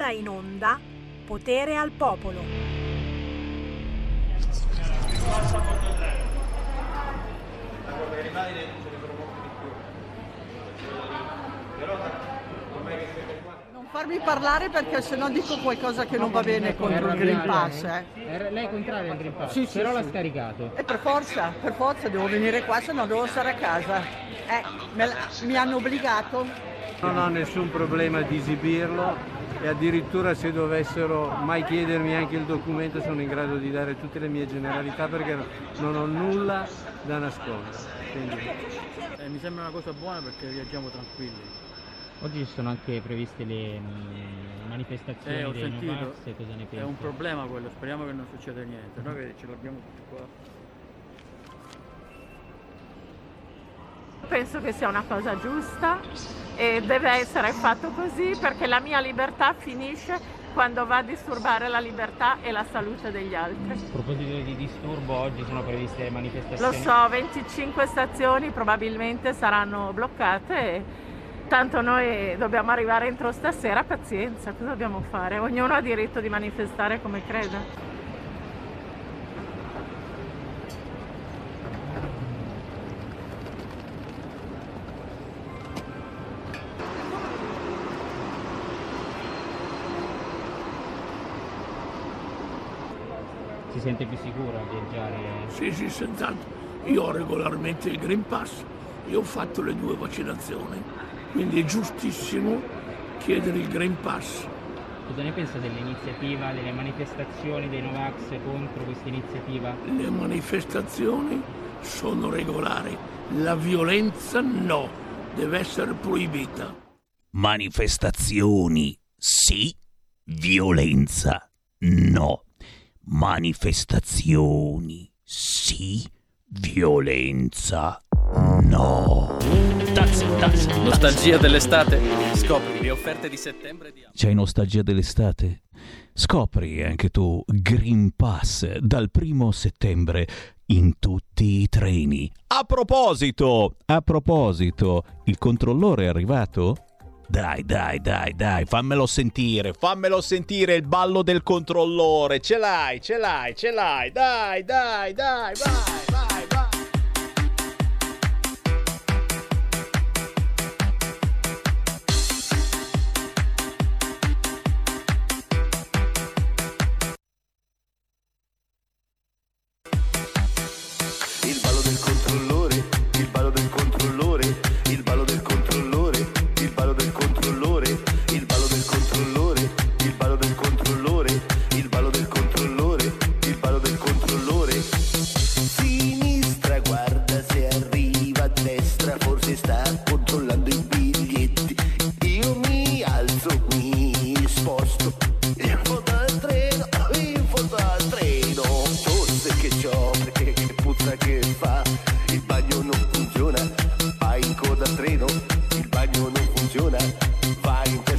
ora in onda Potere al Popolo. Non farmi parlare perché sennò dico qualcosa che non va bene contro il Green Pass. Eh. Lei è contrario al Green Pass, Sì, sì, però l'ha sì. scaricato. E per forza, per forza devo venire qua, se no devo stare a casa. Eh, me la- mi hanno obbligato. Non ho nessun problema di esibirlo e addirittura se dovessero mai chiedermi anche il documento sono in grado di dare tutte le mie generalità perché non ho nulla da nascondere. Eh, mi sembra una cosa buona perché viaggiamo tranquilli. Oggi sono anche previste le mm, manifestazioni Eh, ho dei sentito, Novax, cosa ne è un problema quello, speriamo che non succeda niente. Noi che ce l'abbiamo tutti qua. Penso che sia una cosa giusta e deve essere fatto così perché la mia libertà finisce quando va a disturbare la libertà e la salute degli altri. A proposito di disturbo, oggi sono previste le Lo manifestazioni. so, 25 stazioni probabilmente saranno bloccate tanto noi dobbiamo arrivare entro stasera, pazienza, cosa dobbiamo fare? Ognuno ha diritto di manifestare come crede. Sente più sicuro a viaggiare? Sì, sì, senz'altro. Io ho regolarmente il Green Pass e ho fatto le due vaccinazioni, quindi è giustissimo chiedere il Green Pass. Cosa ne pensa dell'iniziativa, delle manifestazioni dei Novax contro questa iniziativa? Le manifestazioni sono regolari, la violenza no, deve essere proibita. Manifestazioni sì, violenza no. Manifestazioni sì, violenza no. Taz, taz, nostalgia dell'estate? Scopri le offerte di settembre di C'hai nostalgia dell'estate? Scopri anche tu Green Pass dal primo settembre in tutti i treni. A proposito, a proposito, il controllore è arrivato? Dai, dai, dai, dai, fammelo sentire, fammelo sentire il ballo del controllore. Ce l'hai, ce l'hai, ce l'hai. Dai, dai, dai, vai, vai, bagno non funziona, vai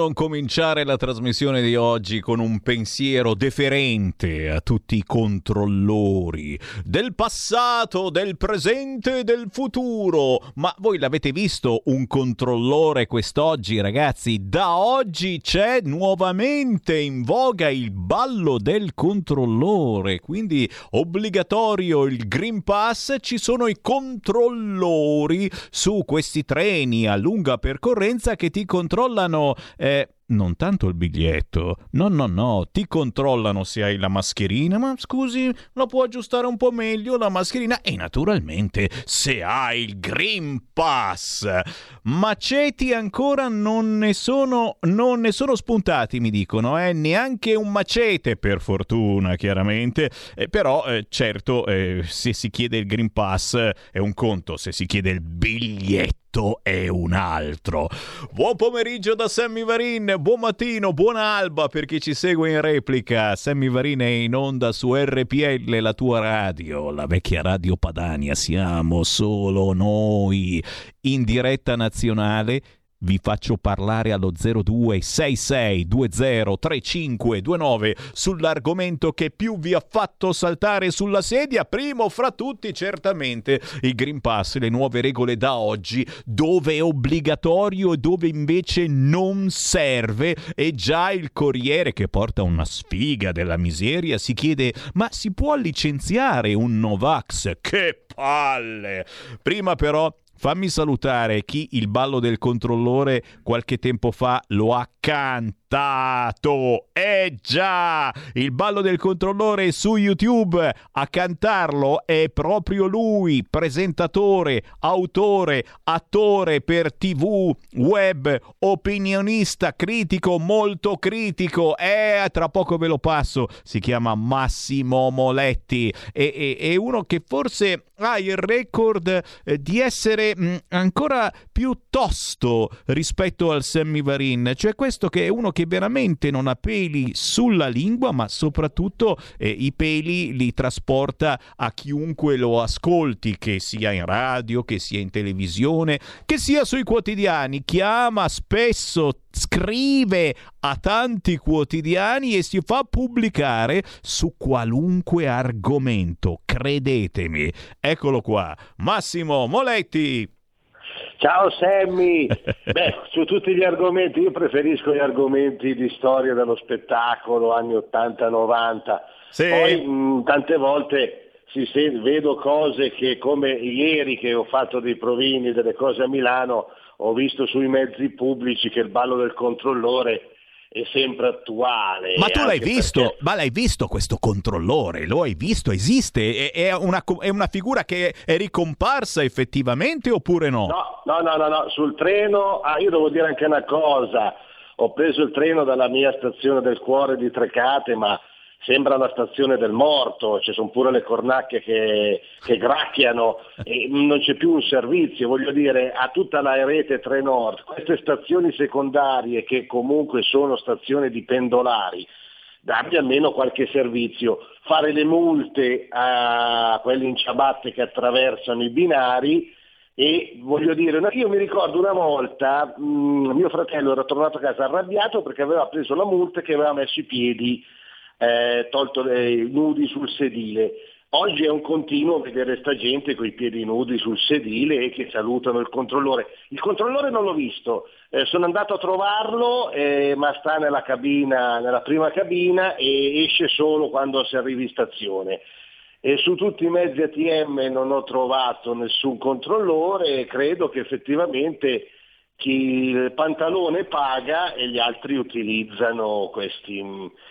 non cominciare la trasmissione di oggi con un pensiero deferente a tutti i controllori del passato, del presente e del futuro. Ma voi l'avete visto un controllore quest'oggi, ragazzi? Da oggi c'è nuovamente in voga il ballo del controllore, quindi obbligatorio il Green Pass, ci sono i controllori su questi treni a lunga percorrenza che ti controllano eh, non tanto il biglietto, no, no, no, ti controllano se hai la mascherina, ma scusi, lo può aggiustare un po' meglio la mascherina e naturalmente se hai il Green Pass. Maceti ancora non ne sono, non ne sono spuntati, mi dicono, eh? neanche un macete per fortuna, chiaramente, eh, però eh, certo eh, se si chiede il Green Pass è un conto, se si chiede il biglietto è un altro. Buon pomeriggio da Sammy Varin, buon mattino, buona alba per chi ci segue in replica. Sammy Varin è in onda su RPL, la tua radio, la vecchia radio Padania. Siamo solo noi in diretta nazionale vi faccio parlare allo 0266203529 sull'argomento che più vi ha fatto saltare sulla sedia. Primo fra tutti, certamente, il Green Pass, le nuove regole da oggi, dove è obbligatorio e dove invece non serve. E già il Corriere, che porta una sfiga della miseria, si chiede: ma si può licenziare un Novax? Che palle! Prima però Fammi salutare chi il ballo del controllore qualche tempo fa lo ha cantato. Eh già, il ballo del controllore su YouTube a cantarlo è proprio lui, presentatore, autore, attore per TV, web, opinionista, critico, molto critico. Eh, tra poco ve lo passo. Si chiama Massimo Moletti. È, è, è uno che forse ha il record eh, di essere mh, ancora più tosto rispetto al Sammy Varin, cioè questo che è uno che veramente non ha peli sulla lingua, ma soprattutto eh, i peli li trasporta a chiunque lo ascolti, che sia in radio, che sia in televisione, che sia sui quotidiani, chiama spesso scrive a tanti quotidiani e si fa pubblicare su qualunque argomento, credetemi. Eccolo qua, Massimo Moletti. Ciao Sammy, beh, su tutti gli argomenti, io preferisco gli argomenti di storia dello spettacolo, anni 80-90, sì. poi mh, tante volte si sente, vedo cose che come ieri che ho fatto dei provini, delle cose a Milano, ho visto sui mezzi pubblici che il ballo del controllore è sempre attuale. Ma tu l'hai visto? perché- Ma l'hai visto questo controllore? Lo hai visto? Esiste? È, è una, è una figura che è ricomparsa effettivamente oppure no? No, no, no, no, no, sul treno, ah, io devo dire anche una cosa, ho preso il treno dalla mia stazione del cuore di Trecate, ma sembra la stazione del morto, ci sono pure le cornacchie che, che gracchiano non c'è più un servizio, voglio dire, a tutta la rete Trenord, queste stazioni secondarie che comunque sono stazioni di pendolari, dargli almeno qualche servizio, fare le multe a quelli in ciabatte che attraversano i binari e voglio dire, io mi ricordo una volta mh, mio fratello era tornato a casa arrabbiato perché aveva preso la multa che aveva messo i piedi eh, tolto eh, nudi sul sedile. Oggi è un continuo vedere sta gente con i piedi nudi sul sedile e che salutano il controllore. Il controllore non l'ho visto, eh, sono andato a trovarlo, eh, ma sta nella cabina, nella prima cabina e esce solo quando si arrivi in stazione. E su tutti i mezzi ATM non ho trovato nessun controllore e credo che effettivamente chi il pantalone paga e gli altri utilizzano questi,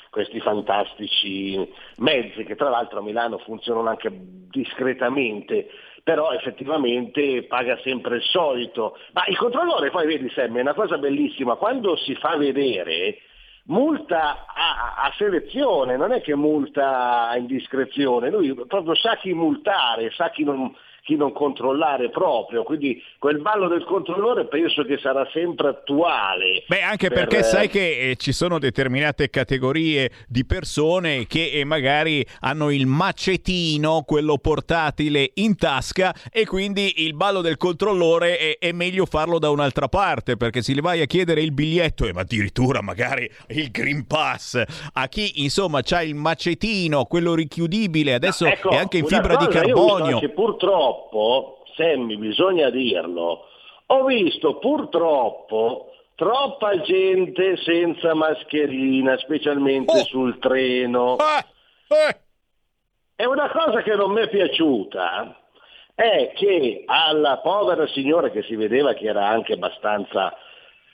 questi fantastici mezzi che tra l'altro a Milano funzionano anche discretamente, però effettivamente paga sempre il solito. Ma il controllore poi vedi Sam, è una cosa bellissima, quando si fa vedere multa a, a selezione, non è che multa a indiscrezione, lui proprio sa chi multare, sa chi non, chi non controllare proprio, quindi quel ballo del controllore penso che sarà sempre attuale. Beh, anche per- perché sai che eh, ci sono determinate categorie di persone che eh, magari hanno il macetino, quello portatile in tasca e quindi il ballo del controllore è, è meglio farlo da un'altra parte perché se gli vai a chiedere il biglietto e addirittura magari il Green Pass a chi insomma c'ha il macetino, quello richiudibile, adesso Ecco, è anche in fibra di carbonio. anche purtroppo, Sammy, bisogna dirlo, ho visto purtroppo troppa gente senza mascherina, specialmente Oh. sul treno. E una cosa che non mi è piaciuta è che alla povera signora che si vedeva che era anche abbastanza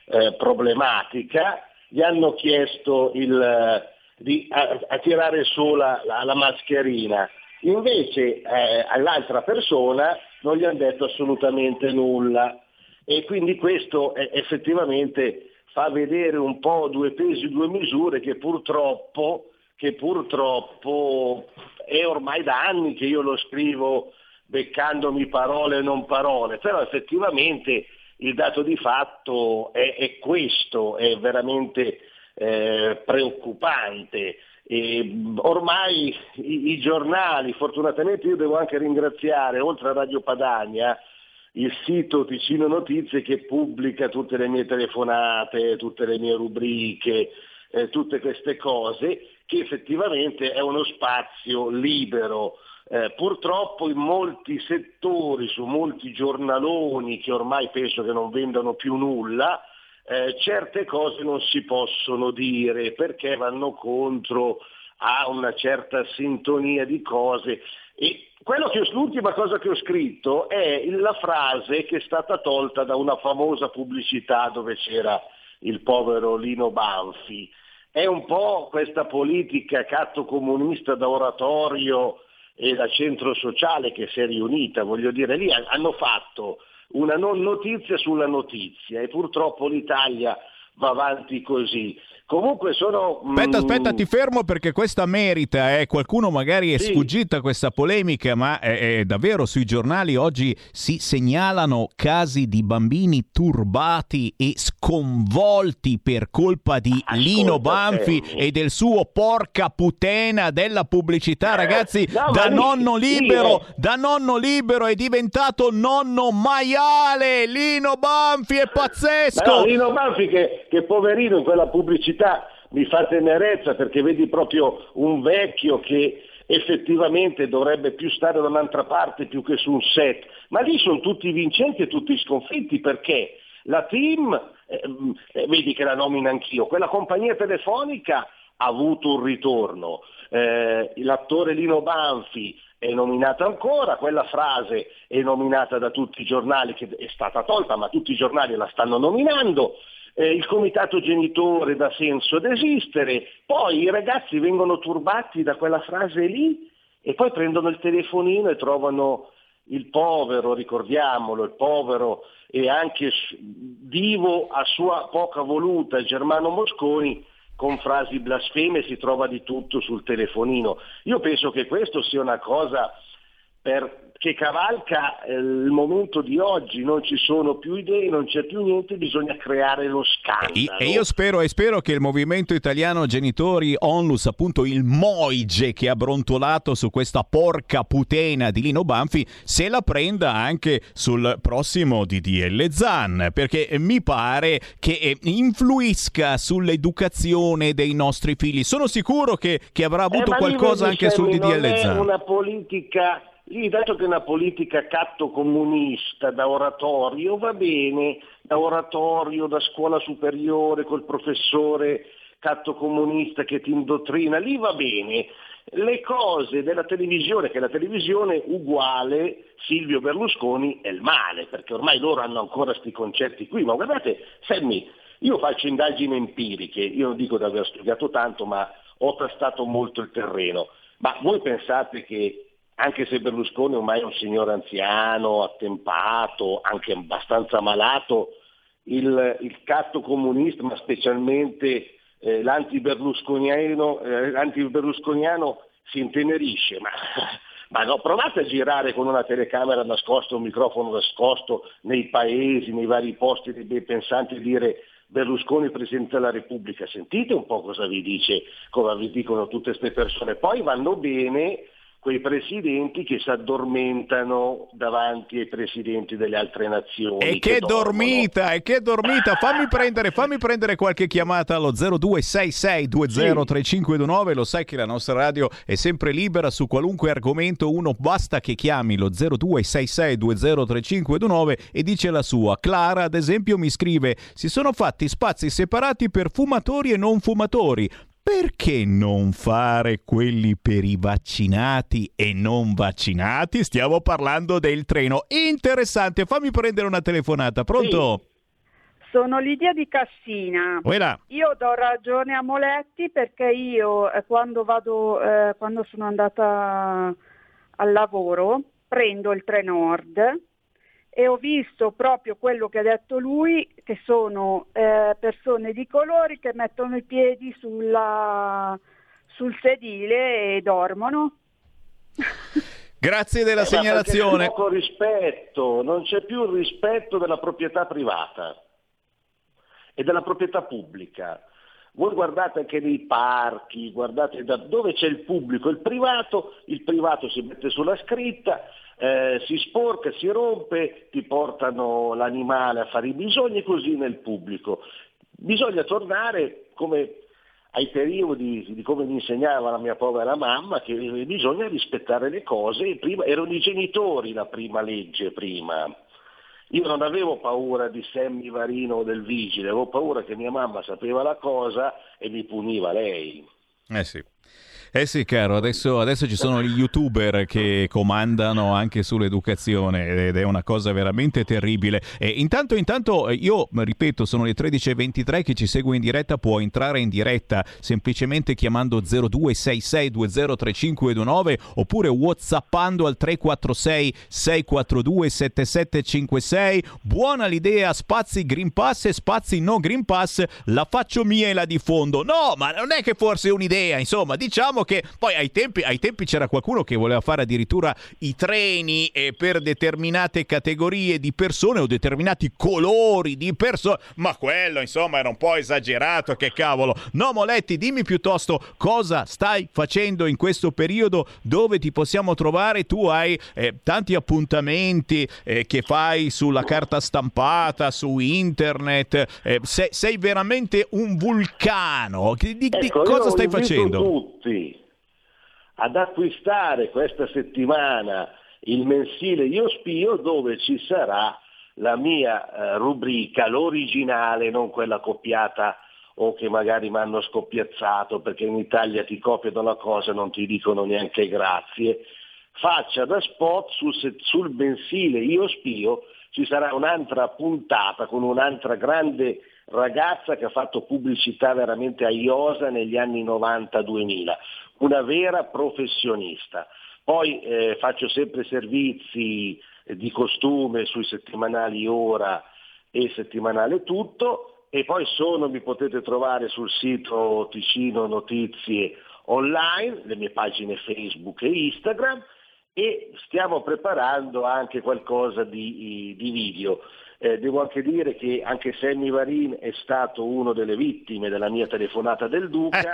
eh, problematica, gli hanno chiesto il, eh, di a, a tirare su la, la- la mascherina. Invece eh, all'altra persona non gli hanno detto assolutamente nulla e quindi questo eh, effettivamente fa vedere un po' due pesi, due misure che purtroppo, che purtroppo è ormai da anni che io lo scrivo beccandomi parole e non parole, però effettivamente il dato di fatto è, è questo, è veramente eh, preoccupante. E, ormai i, i giornali, fortunatamente io devo anche ringraziare, oltre a Radio Padania, il sito Ticino Notizie che pubblica tutte le mie telefonate, tutte le mie rubriche, eh, tutte queste cose, che effettivamente è uno spazio libero. Eh, purtroppo in molti settori, su molti giornaloni che ormai penso che non vendano più nulla, eh, certe cose non si possono dire perché vanno contro a una certa sintonia di cose. E che, l'ultima cosa che ho scritto è la frase che è stata tolta da una famosa pubblicità dove c'era il povero Lino Banfi. È un po' questa politica catto comunista da oratorio e da centro sociale che si è riunita, voglio dire, lì hanno fatto una non notizia sulla notizia e purtroppo l'Italia va avanti così. Comunque sono... Aspetta, mm, aspetta, ti fermo perché questa merita, eh. qualcuno magari è Sì. sfuggita questa polemica, ma è, è davvero sui giornali oggi si segnalano casi di bambini turbati e sconvolti per colpa di Lino Banfi e del suo porca puttana della pubblicità, ragazzi, Eh, no, ma da nonno libero, è- da nonno libero è diventato nonno maiale, Lino Banfi è pazzesco! No, Lino Banfi che, che poverino in quella pubblicità mi fa tenerezza perché vedi proprio un vecchio che effettivamente dovrebbe più stare da un'altra parte più che su un set, ma lì sono tutti vincenti e tutti sconfitti perché la team, eh, eh, vedi che la nomina anch'io, quella compagnia telefonica ha avuto un ritorno, Eh, l'attore Lino Banfi è nominato ancora, quella frase è nominata da tutti i giornali, che è stata tolta, ma tutti i giornali la stanno nominando, Eh, il comitato genitore dà senso ad esistere, poi i ragazzi vengono turbati da quella frase lì e poi prendono il telefonino e trovano il povero, ricordiamolo, il povero e anche divo a sua poca voluta Germano Mosconi con frasi blasfeme si trova di tutto sul telefonino. Io penso che questo sia una cosa per- che cavalca eh, il momento di oggi, non ci sono più idee, non c'è più niente, bisogna creare lo scandalo. E io spero, e spero che il movimento italiano genitori onlus, appunto il Moige che ha brontolato su questa porca putena di Lino Banfi, se la prenda anche sul prossimo DDL Zan, perché mi pare che eh, influisca sull'educazione dei nostri figli. Sono sicuro che, che avrà Eh, avuto lì qualcosa anche sul DDL è Zan. una politica, lì dato che è una politica catto comunista da oratorio, va bene, da oratorio, da scuola superiore col professore catto comunista che ti indottrina, lì va bene. Le cose della televisione, che la televisione uguale Silvio Berlusconi è il male, perché ormai loro hanno ancora questi concetti qui, ma guardate, Sammy, io faccio indagini empiriche, io non dico di aver studiato tanto, ma ho tastato molto il terreno. Ma voi pensate che anche se Berlusconi ormai è un signore anziano, attempato, anche abbastanza malato, il, il catto comunista, ma specialmente eh, l'antiberlusconiano, eh, l'antiberlusconiano si intenerisce, ma Ma no, provate a girare con una telecamera nascosta, un microfono nascosto nei paesi, nei vari posti dei pensanti e dire Berlusconi Presidente della Repubblica, sentite un po' cosa vi dice, cosa vi dicono tutte queste persone. Poi vanno bene quei presidenti che si addormentano davanti ai presidenti delle altre nazioni. E che, dormono. dormita, e che dormita! Fammi prendere, fammi prendere qualche chiamata allo 0266203529. Lo sai che la nostra radio è sempre libera su qualunque argomento. Uno basta che chiami lo 0266203529 e dice la sua. Clara, ad esempio, mi scrive: Si sono fatti spazi separati per fumatori e non fumatori. Perché non fare quelli per i vaccinati e non vaccinati? Stiamo parlando del treno. Interessante, fammi prendere una telefonata. Pronto? Sono Lidia di Cassina. Uela. Io do ragione a Moletti perché io eh, quando vado, eh, quando sono andata al lavoro, prendo il Trenord e ho visto proprio quello che ha detto lui, che sono eh, persone di colori che mettono i piedi sulla, sul sedile e dormono. Grazie della Eh, segnalazione. c'è poco rispetto, non c'è più il rispetto della proprietà privata e della proprietà pubblica. Voi guardate anche nei parchi, guardate da dove c'è il pubblico, il privato, il privato si mette sulla scritta, eh, si sporca, si rompe, ti portano l'animale a fare i bisogni e così nel pubblico. Bisogna tornare come ai periodi di come mi insegnava la mia povera mamma che bisogna rispettare le cose. Prima, erano i genitori la prima legge prima. Io non avevo paura di Sammy Varino o del vigile, avevo paura che mia mamma sapeva la cosa e mi puniva lei. Eh sì. Eh sì, caro, adesso, adesso ci sono gli youtuber che comandano anche sull'educazione ed è una cosa veramente terribile. E intanto, intanto, io ripeto, sono le 13.23, chi ci segue in diretta può entrare in diretta semplicemente chiamando 0266203529 oppure whatsappando al 346 642 7756. Buona l'idea, spazi Green Pass e spazi no Green Pass, la faccio mia e la diffondo. No, ma non è che forse è un'idea, insomma, diciamo che poi ai tempi, ai tempi c'era qualcuno che voleva fare addirittura i treni eh, per determinate categorie di persone o determinati colori di persone, ma quello insomma era un po' esagerato, che cavolo. No, Moletti, dimmi piuttosto cosa stai facendo in questo periodo, dove ti possiamo trovare, tu hai eh, tanti appuntamenti eh, che fai sulla carta stampata, su internet, eh, sei, sei veramente un vulcano, di, di- Ecco, cosa stai facendo? Tutti ad acquistare questa settimana il mensile Io Spio dove ci sarà la mia eh, rubrica, l'originale, non quella copiata o che magari mi hanno scoppiazzato perché in Italia ti copiano la cosa e non ti dicono neanche grazie. Faccia da spot sul, sul mensile Io Spio ci sarà un'altra puntata con un'altra grande ragazza che ha fatto pubblicità veramente a iosa negli anni 90-2000, una vera professionista. Poi eh, faccio sempre servizi eh, di costume sui settimanali Ora e settimanale Tutto e poi sono, mi potete trovare sul sito Ticino Notizie online, le mie pagine Facebook e Instagram e stiamo preparando anche qualcosa di, di video. Eh, devo anche dire che anche Sammy Varin è stato uno delle vittime della mia telefonata del Duca,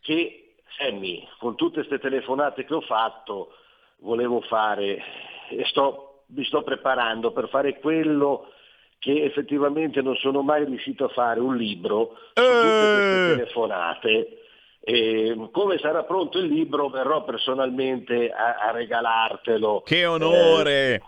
che Sammy, con tutte queste telefonate che ho fatto, volevo fare e sto, mi sto preparando per fare quello che effettivamente non sono mai riuscito a fare, un libro su tutte queste telefonate. E come sarà pronto il libro verrò personalmente a, a regalartelo. Che onore!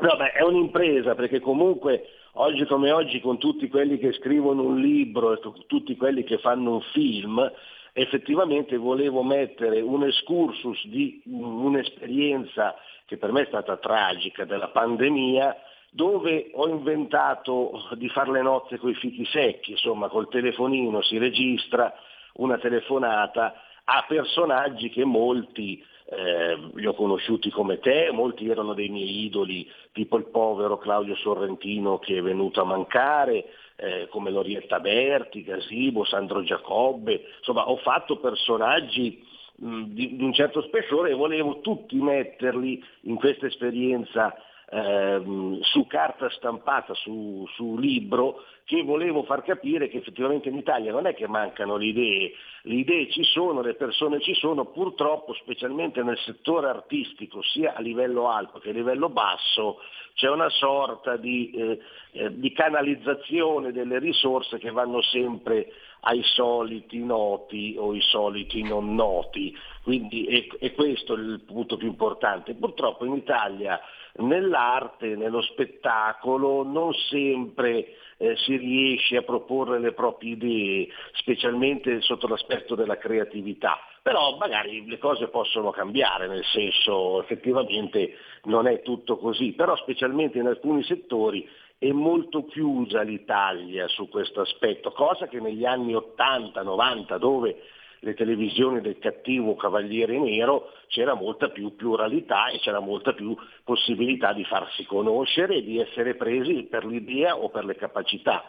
No, beh, è un'impresa perché comunque oggi come oggi con tutti quelli che scrivono un libro e con tutti quelli che fanno un film, effettivamente volevo mettere un excursus di un'esperienza che per me è stata tragica della pandemia, dove ho inventato di fare le nozze con i fichi secchi, insomma col telefonino si registra una telefonata a personaggi che molti eh, li ho conosciuti come te, molti erano dei miei idoli, tipo il povero Claudio Sorrentino che è venuto a mancare, eh, come Lorietta Berti, Gasibo, Sandro Giacobbe, insomma ho fatto personaggi mh, di, di un certo spessore e volevo tutti metterli in questa esperienza ehm, su carta stampata, su, su libro, che volevo far capire che effettivamente in Italia non è che mancano le idee, le idee ci sono, le persone ci sono, purtroppo specialmente nel settore artistico, sia a livello alto che a livello basso, c'è una sorta di, eh, eh, di canalizzazione delle risorse che vanno sempre ai soliti noti o i soliti non noti. Quindi è, è questo il punto più importante. Purtroppo in Italia nell'arte, nello spettacolo, non sempre eh, si riesce a proporre le proprie idee, specialmente sotto l'aspetto della creatività. Però magari le cose possono cambiare, nel senso effettivamente non è tutto così, però specialmente in alcuni settori è molto chiusa l'Italia su questo aspetto, cosa che negli anni 80-90 dove le televisioni del cattivo Cavaliere Nero c'era molta più pluralità e c'era molta più possibilità di farsi conoscere e di essere presi per l'idea o per le capacità.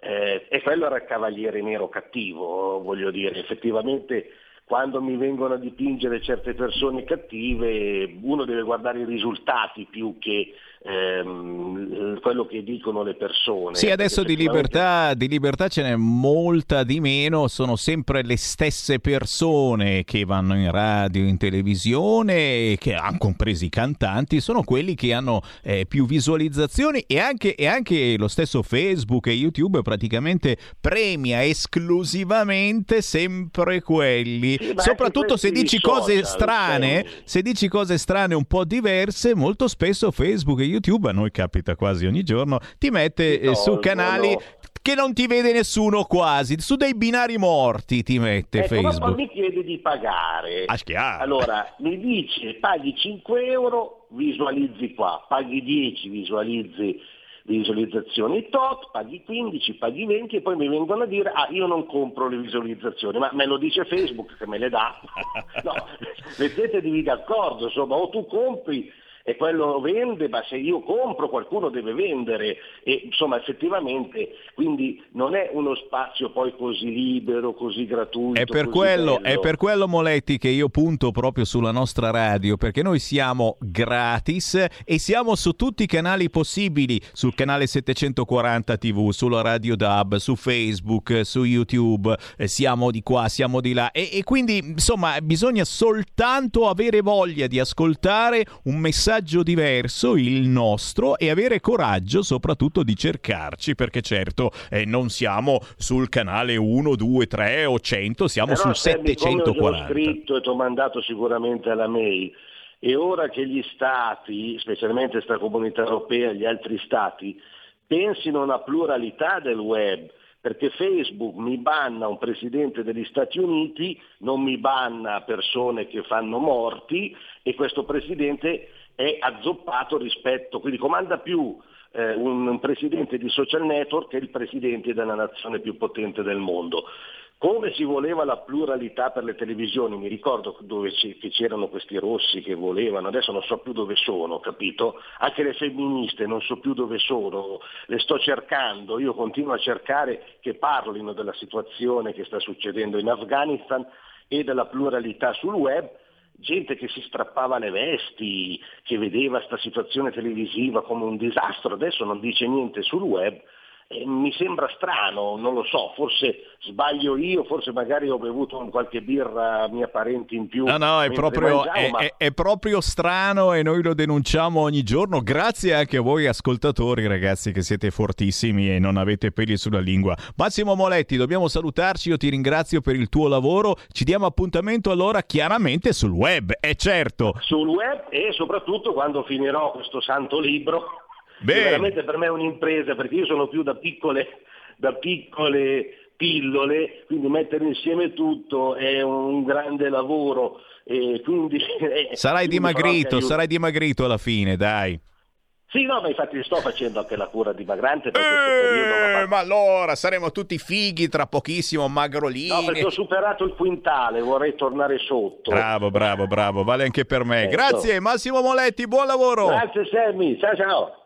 Eh, e quello era il Cavaliere Nero cattivo, voglio dire, effettivamente quando mi vengono a dipingere certe persone cattive uno deve guardare i risultati più che ehm, quello che dicono le persone. Sì, adesso di libertà, di libertà ce n'è molta di meno, sono sempre le stesse persone che vanno in radio, in televisione, che hanno compresi i cantanti, sono quelli che hanno eh, più visualizzazioni e anche, e anche lo stesso Facebook e YouTube praticamente premia esclusivamente sempre quelli, Sì, soprattutto se dici cose social, strane, senti. se dici cose strane un po' diverse, molto spesso Facebook e YouTube, a noi capita quasi ogni giorno, ti mette eh, su tolgono. canali che non ti vede nessuno quasi, su dei binari morti ti mette Ecco, ma poi Facebook. mi chiede di pagare. Ah. Allora, mi dice paghi 5 euro, visualizzi qua, paghi 10, visualizzi visualizzazioni tot, paghi 15, paghi 20 e poi mi vengono a dire ah io non compro le visualizzazioni, ma me lo dice Facebook che me le dà. no, mettetevi d'accordo, insomma, o tu compri e quello vende, ma se io compro qualcuno deve vendere. E insomma effettivamente quindi non è uno spazio poi così libero, così gratuito. È per, quello, è per quello, Moletti, che io punto proprio sulla nostra radio, perché noi siamo gratis e siamo su tutti i canali possibili, sul canale 740 TV, sulla Radio DAB, su Facebook, su YouTube, eh, siamo di qua, siamo di là. E, e quindi insomma bisogna soltanto avere voglia di ascoltare un messaggio diverso, il nostro, e avere coraggio soprattutto di cercarci, perché certo eh, non siamo sul canale 1, 2, 3 o 100, siamo Però, sul Sammy, come ho 740. scritto e ti ho mandato sicuramente alla mail, e ora che gli stati, specialmente questa comunità europea e gli altri stati, pensino a una pluralità del web, perché Facebook mi banna un presidente degli Stati Uniti, non mi banna persone che fanno morti e questo presidente è azzoppato rispetto, quindi comanda più eh, un, un presidente di social network che il presidente della nazione più potente del mondo. Come si voleva la pluralità per le televisioni, mi ricordo dove ci- che c'erano questi rossi che volevano, adesso non so più dove sono, capito? Anche le femministe non so più dove sono, le sto cercando, io continuo a cercare che parlino della situazione che sta succedendo in Afghanistan e della pluralità sul web, gente che si strappava le vesti, che vedeva questa situazione televisiva come un disastro, adesso non dice niente sul web, e mi sembra strano, non lo so, forse sbaglio io, forse magari ho bevuto qualche birra mia parente in più. No, no, è proprio, mangiavo, è, ma- è- è proprio strano e noi lo denunciamo ogni giorno. Grazie anche a voi ascoltatori, ragazzi, che siete fortissimi e non avete peli sulla lingua. Massimo Moletti, dobbiamo salutarci. Io ti ringrazio per il tuo lavoro. Ci diamo appuntamento allora chiaramente sul web, è certo. sul web e soprattutto quando finirò questo santo libro, veramente per me è un'impresa perché io sono più da piccole, da piccole pillole, quindi mettere insieme tutto è un grande lavoro. Quindi, eh, Sarai dimagrito, sarai dimagrito alla fine, dai. Sì, no, ma infatti sto facendo anche la cura dimagrante per questo periodo. Eh, ma allora saremo tutti fighi tra pochissimo, magrolini. No, perché ho superato il quintale, vorrei tornare sotto. Bravo, bravo, bravo, vale anche per me. Ecco. Grazie Massimo Moletti, buon lavoro. Grazie Sammy, ciao ciao.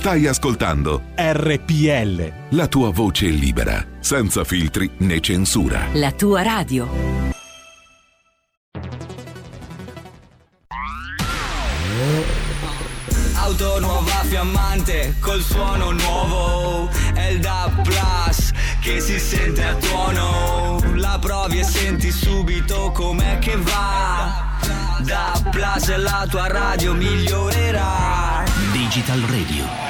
Stai ascoltando RPL. la tua voce libera, senza filtri né censura. La tua radio. Auto nuova fiammante col suono nuovo È il DAB Plus che si sente a tuono La provi e senti subito com'è che va DAB Plus è la tua radio migliorerà Digital Radio,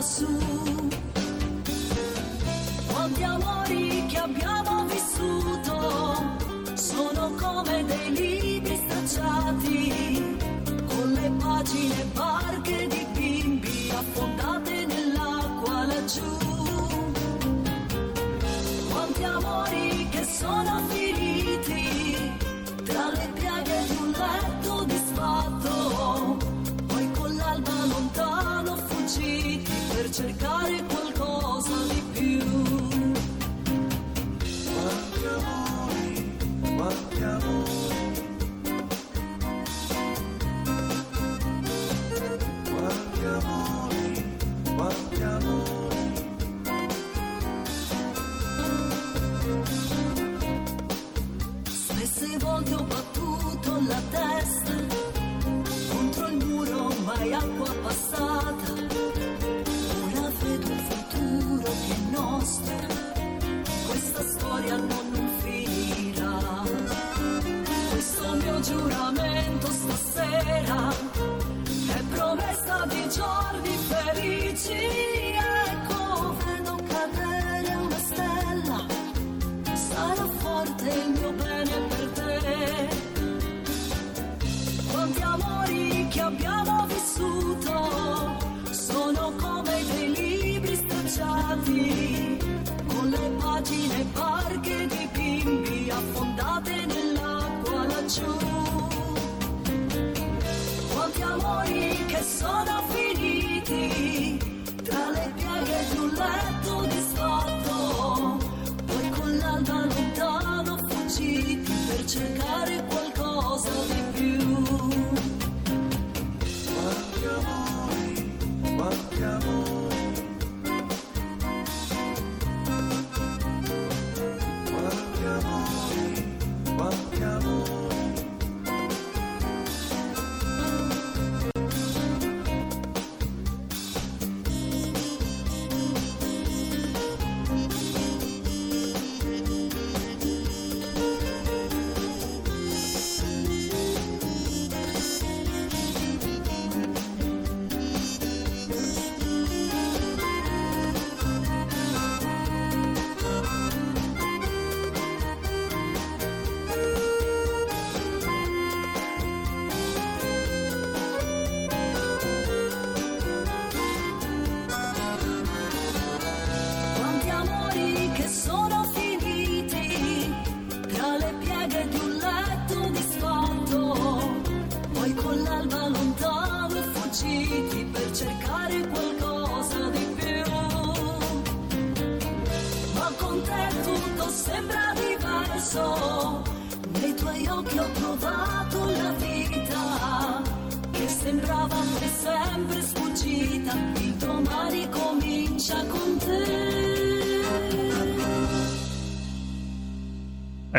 azul.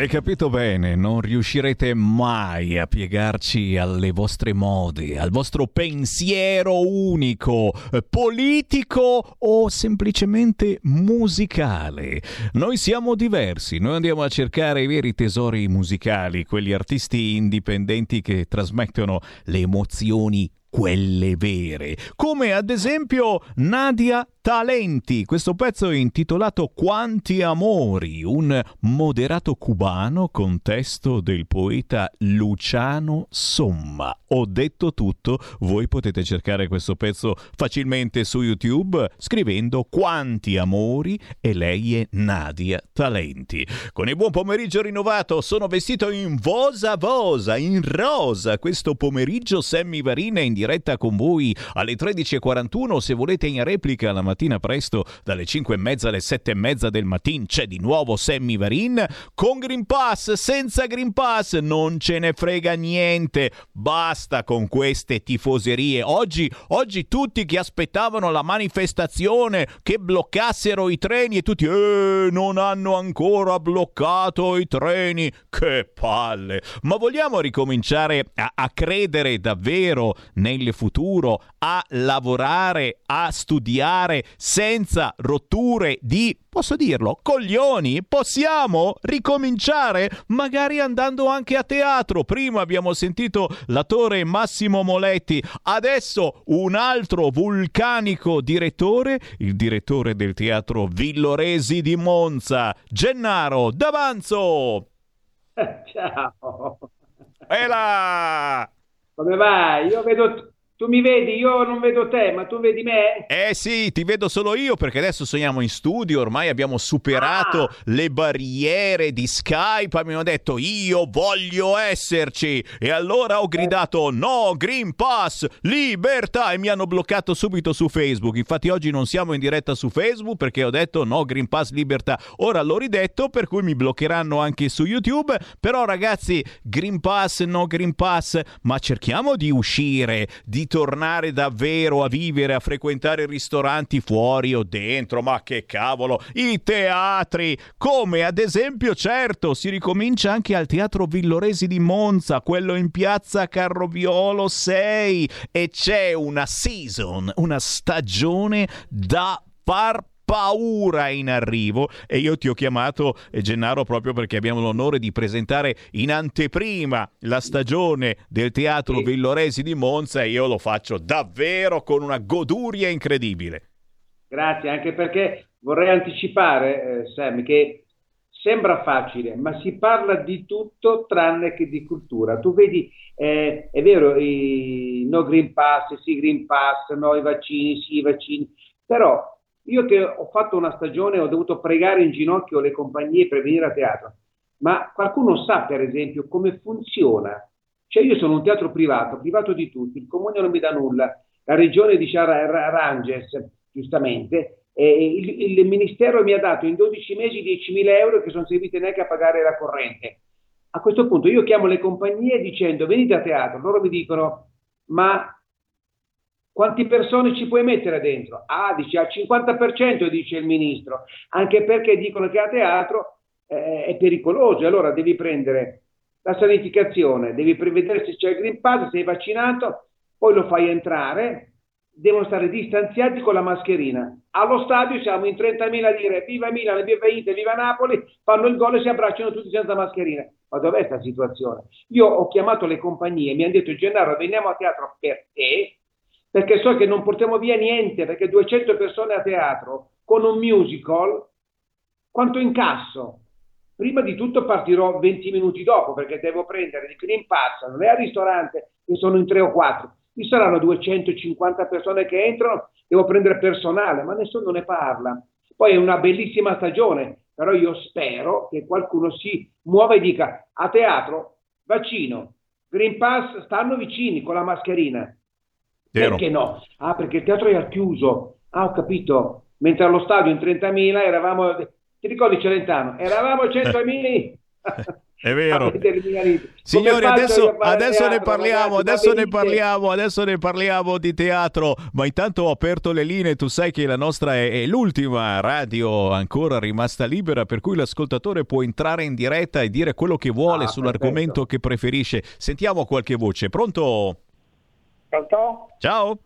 Hai capito bene, non riuscirete mai a piegarci alle vostre mode, al vostro pensiero unico, politico o semplicemente musicale. Noi siamo diversi, noi andiamo a cercare i veri tesori musicali, quegli artisti indipendenti che trasmettono le emozioni quelle vere, come ad esempio Nadia Talenti. Questo pezzo è intitolato Quanti amori, un moderato cubano con testo del poeta Luciano Somma. Ho detto tutto, voi potete cercare questo pezzo facilmente su YouTube scrivendo Quanti amori e lei è Nadia Talenti. Con il buon pomeriggio rinnovato sono vestito in vosa vosa, in rosa. Questo pomeriggio Sammy Varina in diretta con voi alle 13.41. Se volete in replica la mattina presto dalle 5 e mezza alle 7 e mezza del mattino c'è di nuovo Sammy Varin con Green Pass, senza Green Pass non ce ne frega niente. Basta con queste tifoserie. Oggi, oggi tutti che aspettavano la manifestazione che bloccassero i treni e tutti eh, non hanno ancora bloccato i treni. Che palle! Ma vogliamo ricominciare a, a credere davvero nel futuro, a lavorare, a studiare senza rotture di Posso dirlo, coglioni, possiamo ricominciare, magari andando anche a teatro. Prima abbiamo sentito l'attore Massimo Moletti, adesso un altro vulcanico direttore, il direttore del teatro Villoresi di Monza, Gennaro D'Avanzo. Ciao. E là! Come vai? Io vedo tu mi vedi, io non vedo te, ma tu vedi me? Eh sì, ti vedo solo io perché adesso siamo in studio, ormai abbiamo superato Ah. le barriere di Skype, abbiamo detto io voglio esserci e allora ho gridato no, Green Pass, libertà e mi hanno bloccato subito su Facebook. Infatti oggi non siamo in diretta su Facebook perché ho detto no, Green Pass, libertà. Ora l'ho ridetto per cui mi bloccheranno anche su YouTube, però ragazzi, Green Pass, no Green Pass, ma cerchiamo di uscire, di tornare davvero a vivere, a frequentare ristoranti fuori o dentro, ma che cavolo, i teatri, come ad esempio, certo, si ricomincia anche al Teatro Villoresi di Monza, quello in piazza Carroviolo 6 e c'è una season, una stagione da far paura in arrivo e io ti ho chiamato eh, Gennaro proprio perché abbiamo l'onore di presentare in anteprima la stagione del teatro Villoresi di Monza e io lo faccio davvero con una goduria incredibile. Grazie, anche perché vorrei anticipare, eh, Sam, che sembra facile, ma si parla di tutto tranne che di cultura. Tu vedi, eh, è vero, i no Green Pass, sì Green Pass, no i vaccini, sì i vaccini, però io che ho fatto una stagione ho dovuto pregare in ginocchio le compagnie per venire a teatro, ma qualcuno sa per esempio come funziona? Cioè io sono un teatro privato, privato di tutti, il comune non mi dà nulla, la regione dice Ranges, giustamente, il, il ministero mi ha dato in 12 mesi 10.000 euro che sono serviti neanche a pagare la corrente. A questo punto io chiamo le compagnie dicendo venite a teatro, loro mi dicono ma quante persone ci puoi mettere dentro? Ah, dice al 50% dice il ministro, anche perché dicono che a teatro eh, è pericoloso, allora devi prendere la sanificazione, devi prevedere se c'è il Green Pass, se sei vaccinato, poi lo fai entrare, devono stare distanziati con la mascherina. Allo stadio siamo in 30.000 a dire viva Milano, viva Inter, viva Napoli, fanno il gol e si abbracciano tutti senza mascherina. Ma dov'è questa situazione? Io ho chiamato le compagnie, mi hanno detto Gennaro veniamo a teatro per te, perché so che non portiamo via niente, perché 200 persone a teatro con un musical, quanto incasso? Prima di tutto partirò 20 minuti dopo perché devo prendere il Green Pass, non è al ristorante che sono in 3 o 4, ci saranno 250 persone che entrano, devo prendere personale, ma nessuno ne parla. Poi è una bellissima stagione, però io spero che qualcuno si muova e dica a teatro, vaccino, Green Pass stanno vicini con la mascherina. Vero. Perché no? Ah, perché il teatro è al chiuso. Ah, ho capito. Mentre allo stadio in 30.000 eravamo, ti ricordi Celentano? Eravamo 100.000. È vero. Signori, adesso, adesso ne parliamo, adesso ne parliamo, adesso ne parliamo di teatro, ma intanto ho aperto le linee, tu sai che la nostra è, è l'ultima radio ancora rimasta libera, per cui l'ascoltatore può entrare in diretta e dire quello che vuole Ah, sull'argomento che preferisce. Sentiamo qualche voce, pronto? Pronto? Ciao?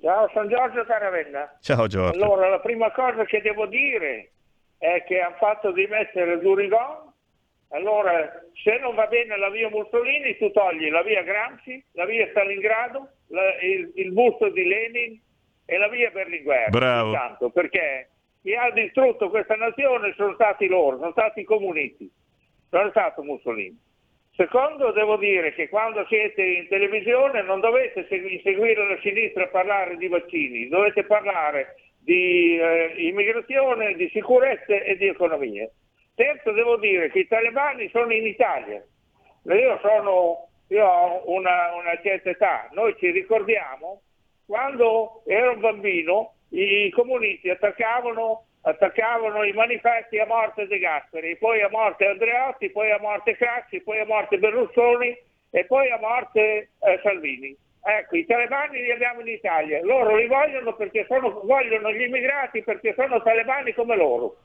Ciao, sono Giorgio Caravella. Ciao Giorgio. Allora, la prima cosa che devo dire è che hanno fatto dimettere Durigon. Allora, se non va bene la via Mussolini, tu togli la via Gramsci, la via Stalingrado, la- il, il busto di Lenin e la via Berlinguer. Bravo. Intanto, perché chi ha distrutto questa nazione sono stati loro, sono stati i comunisti, non è stato Mussolini. Secondo, devo dire che quando siete in televisione non dovete segui- seguire la sinistra a parlare di vaccini, dovete parlare di eh, immigrazione, di sicurezza e di economia. Terzo, devo dire che i talebani sono in Italia. Io sono io ho una, una certa età, noi ci ricordiamo quando ero un bambino i comunisti attaccavano, attaccavano i manifesti a morte De Gasperi, poi a morte Andreotti, poi a morte Craxi, poi a morte Berlusconi e poi a morte eh, Salvini. Ecco, i talebani li abbiamo in Italia, loro li vogliono perché sono, vogliono gli immigrati perché sono talebani come loro.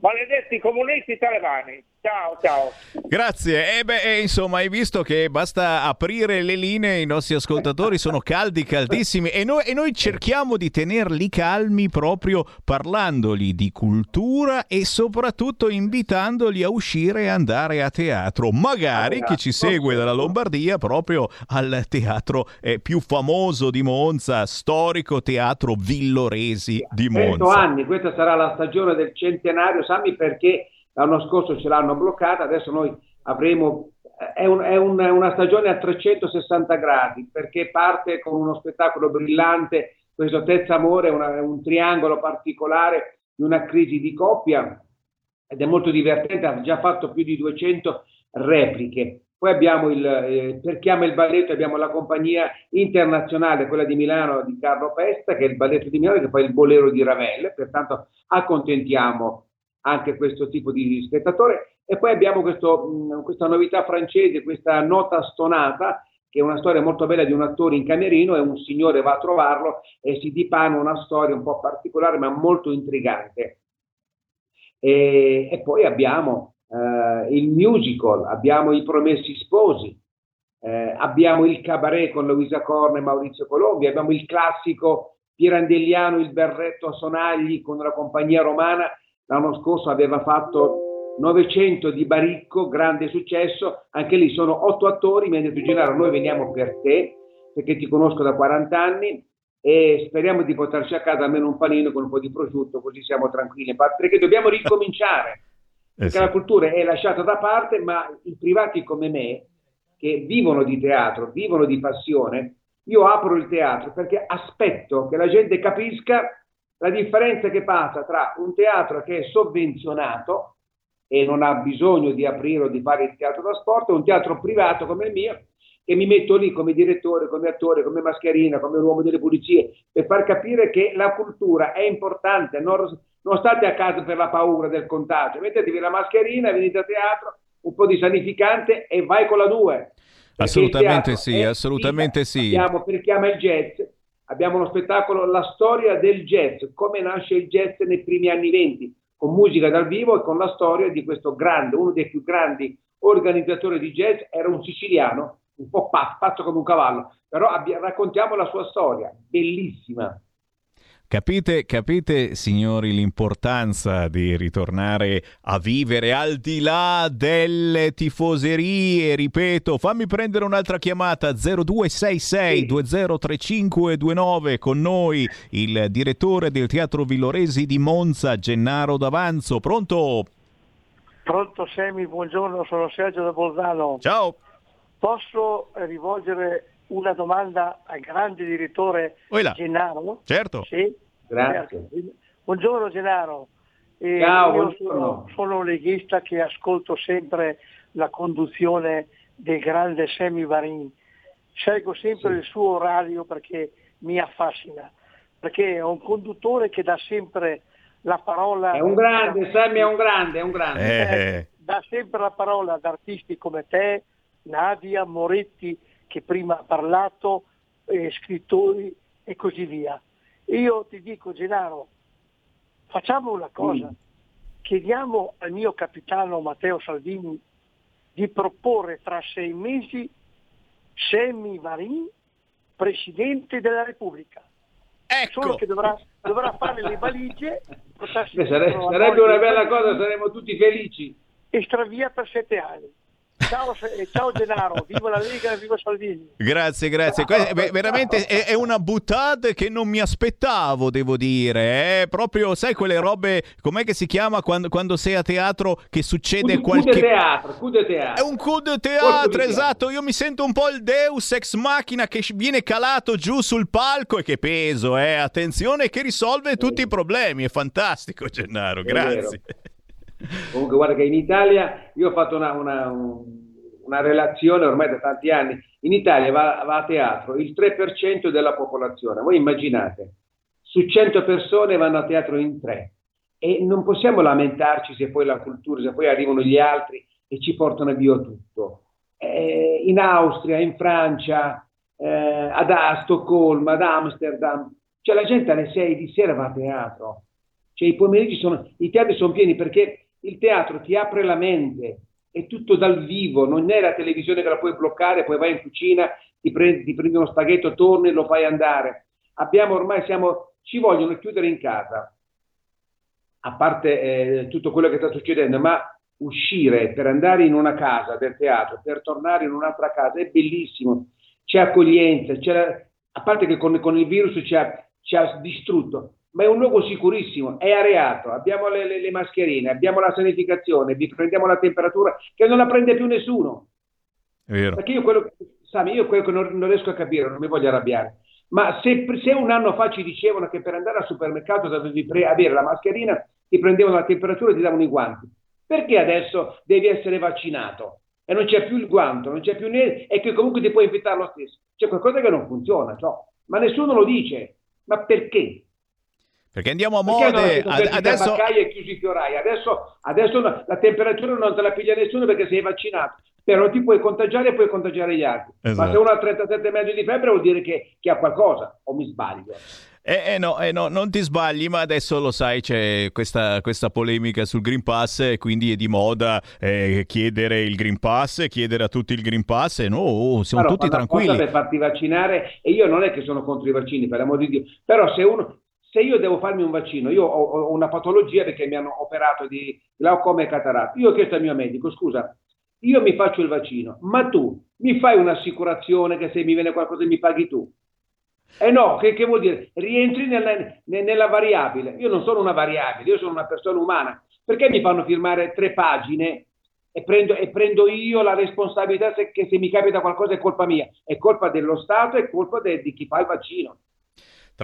Maledetti comunisti talebani. Ciao, ciao. Grazie. E beh, eh, insomma, hai visto che basta aprire le linee, i nostri ascoltatori sono caldi, caldissimi e noi, e noi cerchiamo di tenerli calmi proprio parlandogli di cultura e soprattutto invitandoli a uscire e andare a teatro. Magari chi ci segue dalla Lombardia proprio al teatro eh, più famoso di Monza, storico teatro Villoresi di 100 Monza. anni, questa sarà la stagione del centenario, Sammy, perché l'anno scorso ce l'hanno bloccata, adesso noi avremo, è, un- è un- è una stagione a 360 gradi, perché parte con uno spettacolo brillante, questo Terza Amore, è una- è un triangolo particolare di una crisi di coppia, ed è molto divertente, ha già fatto più di 200 repliche. Poi abbiamo il, eh, per chi ama il balletto, abbiamo la compagnia internazionale, quella di Milano di Carlo Pesta, che è il balletto di Milano, che fa il bolero di Ravel, pertanto accontentiamo anche questo tipo di spettatore. E poi abbiamo questo, questa novità francese, questa nota stonata, che è una storia molto bella di un attore in camerino e un signore va a trovarlo e si dipana una storia un po' particolare ma molto intrigante. E, e poi abbiamo eh, il musical, abbiamo i Promessi Sposi, eh, abbiamo il cabaret con Luisa Corna e Maurizio Colombi, abbiamo il classico pirandelliano Il berretto a sonagli con la compagnia romana, l'anno scorso aveva fatto 900 di Baricco, grande successo, anche lì sono otto attori, mi ha detto Gennaro noi veniamo per te, perché ti conosco da 40 anni e speriamo di portarci a casa almeno un panino con un po' di prosciutto, così siamo tranquilli, perché dobbiamo ricominciare. Perché la cultura è lasciata da parte, ma i privati come me, che vivono di teatro, vivono di passione, io apro il teatro perché aspetto che la gente capisca la differenza che passa tra un teatro che è sovvenzionato e non ha bisogno di aprire o di fare il teatro da sport e un teatro privato come il mio che mi metto lì come direttore, come attore, come mascherina, come uomo delle pulizie per far capire che la cultura è importante, non, non state a casa per la paura del contagio, mettetevi la mascherina, venite a teatro, un po' di sanificante e vai con la 2. Assolutamente sì, assolutamente sì. Abbiamo per chi ama il jazz, abbiamo uno spettacolo La storia del jazz, come nasce il jazz nei primi anni 20, con musica dal vivo e con la storia di questo grande, uno dei più grandi organizzatori di jazz, era un siciliano, un po' pazzo, come un cavallo, però abbia- raccontiamo la sua storia, bellissima. Capite, capite, signori, l'importanza di ritornare a vivere al di là delle tifoserie? Ripeto, fammi prendere un'altra chiamata 0266 203529 con noi il direttore del Teatro Villoresi di Monza, Gennaro D'Avanzo. Pronto? Pronto Semi, buongiorno, sono Sergio da Bolzano. Ciao. Posso rivolgere una domanda al grande direttore Oi là. Gennaro? Certo. Sì? Grazie. Buongiorno Gennaro. Eh, Ciao, io buongiorno. sono, sono un leghista che ascolto sempre la conduzione del grande Semi Varin. Scelgo sempre il suo orario perché mi affascina, perché è un conduttore che dà sempre la parola... È un grande, Sammy è un grande, è un grande. Eh. dà sempre la parola ad artisti come te, Nadia, Moretti, che prima ha parlato, eh, scrittori e così via. Io ti dico, Gennaro, facciamo una cosa, chiediamo al mio capitano Matteo Salvini di proporre tra sei mesi Semi Varin Presidente della Repubblica. Ecco. Solo che dovrà, dovrà fare le valigie, sare- sarebbe una bella cosa, saremmo tutti felici. e stravia per sette anni. Ciao, Se- ciao Gennaro, viva la Lega, viva Salvini. Grazie, grazie. Que- beh, veramente è, è una buttata che non mi aspettavo, devo dire. È proprio, sai, quelle robe, com'è che si chiama quando, quando sei a teatro che succede Coup qualche... de teatro, coup de teatro. È un coup de teatro, esatto. Io mi sento un po' il Deus ex machina che viene calato giù sul palco e che peso, eh. Attenzione, che risolve tutti i problemi. È fantastico, Gennaro. È Grazie. Comunque guarda che in Italia io ho fatto una, una- un- una relazione ormai da tanti anni. In Italia va, va a teatro il 3% della popolazione. Voi immaginate, su 100 persone vanno a teatro in 3 e non possiamo lamentarci se poi la cultura, se poi arrivano gli altri e ci portano via tutto. Eh, in Austria, in Francia, eh, ad, a Stoccolma, ad Amsterdam, cioè la gente alle 6 di sera va a teatro, cioè i pomeriggi sono, i teatri sono pieni perché il teatro ti apre la mente, è tutto dal vivo, non è la televisione che la puoi bloccare, poi vai in cucina, ti prendi, ti prendi uno spaghetto, torni e lo fai andare. Abbiamo ormai, siamo, ci vogliono chiudere in casa, a parte eh, tutto quello che sta succedendo, ma uscire per andare in una casa del teatro, per tornare in un'altra casa, è bellissimo, c'è accoglienza, c'è, a parte che con, con il virus ci ha, ci ha, distrutto, ma è un luogo sicurissimo, è areato, abbiamo le, le, le mascherine, abbiamo la sanificazione, vi prendiamo la temperatura che non la prende più nessuno. È vero. Perché io quello, Sami, io quello che non, non riesco a capire, non mi voglio arrabbiare, ma se, se, un anno fa ci dicevano che per andare al supermercato dovevi pre- avere la mascherina, ti prendevano la temperatura e ti davano i guanti, perché adesso devi essere vaccinato? E non c'è più il guanto, non c'è più niente, e che comunque ti puoi infettare lo stesso. C'è qualcosa che non funziona, cioè. ma nessuno lo dice. Ma perché? Perché andiamo a mode. ad- adesso, e chiusi i fiorai. Adesso, adesso la, temperatura non te la piglia nessuno perché sei vaccinato. Però ti puoi contagiare e puoi contagiare gli altri. Ma Esatto. se uno ha 37,5 di febbre vuol dire che, che ha qualcosa, o mi sbaglio? Eh, eh, no, eh, no, non ti sbagli, ma adesso lo sai, c'è questa, questa polemica sul Green Pass e quindi è di moda eh, chiedere il Green Pass, chiedere a tutti il Green Pass e no, oh, siamo Però tutti tranquilli. per farti vaccinare e io non è che sono contro i vaccini, per l'amor di Dio, però se uno se io devo farmi un vaccino, io ho, ho una patologia perché mi hanno operato di glaucoma e cataratta, io ho chiesto al mio medico, scusa, io mi faccio il vaccino, ma tu mi fai un'assicurazione che se mi viene qualcosa mi paghi tu? Eh no, che, che vuol dire? Rientri nella, ne- nella variabile. Io non sono una variabile, io sono una persona umana. Perché mi fanno firmare tre pagine e prendo, e prendo io la responsabilità se, che se mi capita qualcosa è colpa mia? È colpa dello Stato, è colpa de- di chi fa il vaccino.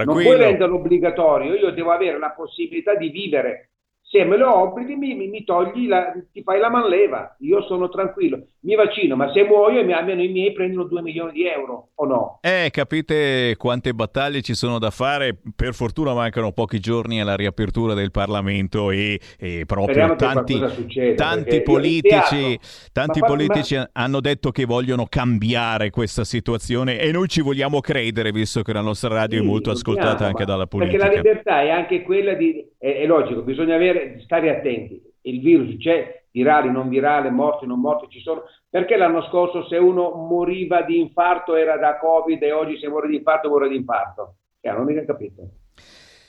Non puoi Tranquillo. renderlo obbligatorio, io devo avere la possibilità di vivere. Se me lo obblighi, mi, mi- mi togli, la, ti fai la manleva. Io sono tranquillo, mi vaccino, ma se muoio, mi- almeno i miei prendono 2 milioni di euro, o no? Eh, capite quante battaglie ci sono da fare? Per fortuna mancano pochi giorni alla riapertura del Parlamento e, e proprio tanti, succeda, tanti perché politici, tanti ma politici hanno detto che vogliono cambiare questa situazione e noi ci vogliamo credere, visto che la nostra radio è Sì, molto ascoltata anche ma- dalla Perché politica. la libertà è anche quella di, è, è logico, bisogna avere, stare attenti. Il virus c'è, virale, non virale, morti, non morti, ci sono. Perché l'anno scorso se uno moriva di infarto era da Covid e oggi se muore di infarto muore di infarto? Eh, non ho mica capito.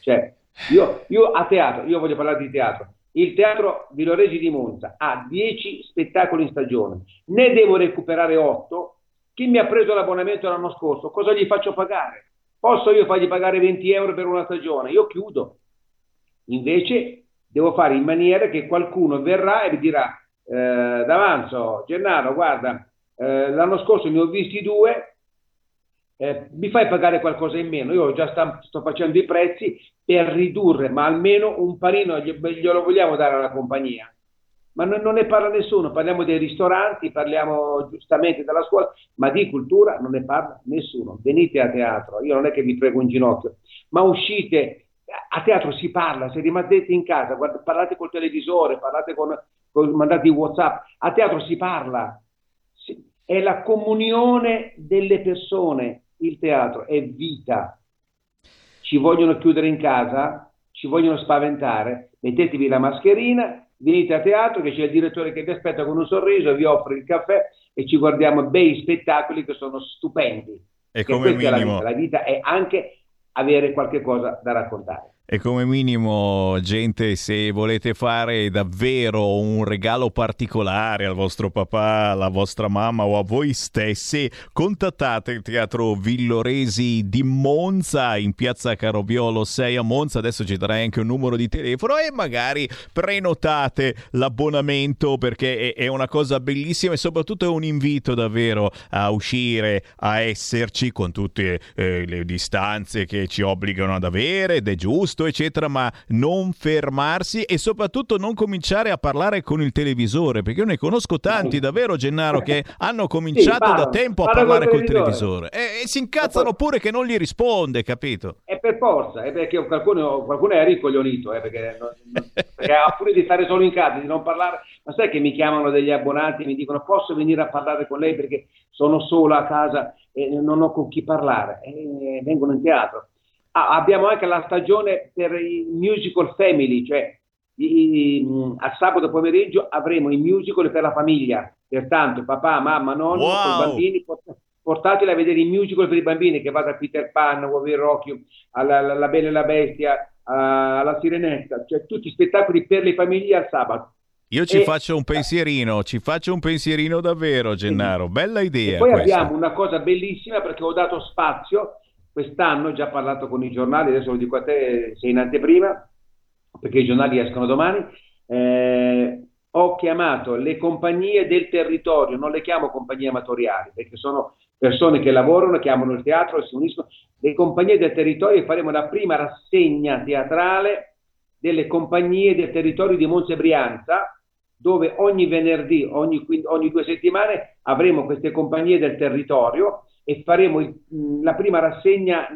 Cioè, io, io a teatro, io voglio parlare di teatro. Il teatro Villoresi di Monza ha 10 spettacoli in stagione, ne devo recuperare 8. Chi mi ha preso l'abbonamento l'anno scorso, cosa gli faccio pagare? Posso io fargli pagare 20 euro per una stagione? Io chiudo. Invece devo fare in maniera che qualcuno verrà e mi dirà eh, d'avanzo, Gennaro, guarda, eh, l'anno scorso ne ho visti due, eh, mi fai pagare qualcosa in meno? Io già sta- sto facendo i prezzi per ridurre, ma almeno un panino gli- glielo vogliamo dare alla compagnia. Ma non, non ne parla nessuno, parliamo dei ristoranti, parliamo giustamente della scuola, ma di cultura non ne parla nessuno. Venite a teatro, io non è che vi prego in ginocchio, ma uscite, a teatro si parla, se rimanete in casa, guarda- parlate col televisore, parlate con, con mandate i WhatsApp, a teatro si parla, Si- è la comunione delle persone, il teatro è vita. Ci vogliono chiudere in casa, ci vogliono spaventare, mettetevi la mascherina, venite a teatro che c'è il direttore che vi aspetta con un sorriso, vi offre il caffè e ci guardiamo bei spettacoli che sono stupendi. E come è la minimo- vita. La vita è anche avere qualche cosa da raccontare. E come minimo, gente, se volete fare davvero un regalo particolare al vostro papà, alla vostra mamma o a voi stessi, contattate il Teatro Villoresi di Monza in piazza Carobiolo 6 a Monza. Adesso ci darai anche un numero di telefono e magari prenotate l'abbonamento perché è, una cosa bellissima e soprattutto è un invito davvero a uscire, a esserci con tutte eh, le distanze che ci obbligano ad avere ed è giusto giusto, eccetera, ma non fermarsi e soprattutto non cominciare a parlare con il televisore, perché io ne conosco tanti, davvero, Gennaro, che hanno cominciato da parlano, tempo a parlare col col televisore e, e si incazzano pure che non gli risponde, capito? È per forza, è perché qualcuno, qualcuno è ricoglionito, eh, perché, perché ha pure di stare solo in casa, di non parlare. Ma sai che mi chiamano degli abbonati e mi dicono posso venire a parlare con lei perché sono sola a casa e non ho con chi parlare. E vengono in teatro. Ah, abbiamo anche la stagione per i musical family, cioè i- i- a sabato pomeriggio avremo i musical per la famiglia, pertanto papà, mamma, nonno, Wow. bambini, port- portateli a vedere i musical per i bambini, che va da Peter Pan, Uovo Rocchio, alla alla- La Bella e la Bestia, a- alla Sirenetta, cioè tutti spettacoli per le famiglie al sabato. Io ci E- faccio un pensierino, ci faccio un pensierino davvero, Gennaro. Bella idea E poi questa. abbiamo una cosa bellissima perché ho dato spazio, quest'anno ho già parlato con i giornali, adesso lo dico a te, sei in anteprima, perché i giornali escono domani, eh, ho chiamato le compagnie del territorio, non le chiamo compagnie amatoriali, perché sono persone che lavorano, chiamano il teatro si uniscono, le compagnie del territorio e faremo la prima rassegna teatrale delle compagnie del territorio di Monza e Brianza, dove ogni venerdì, ogni, ogni due settimane avremo queste compagnie del territorio e faremo il- mh, la prima rassegna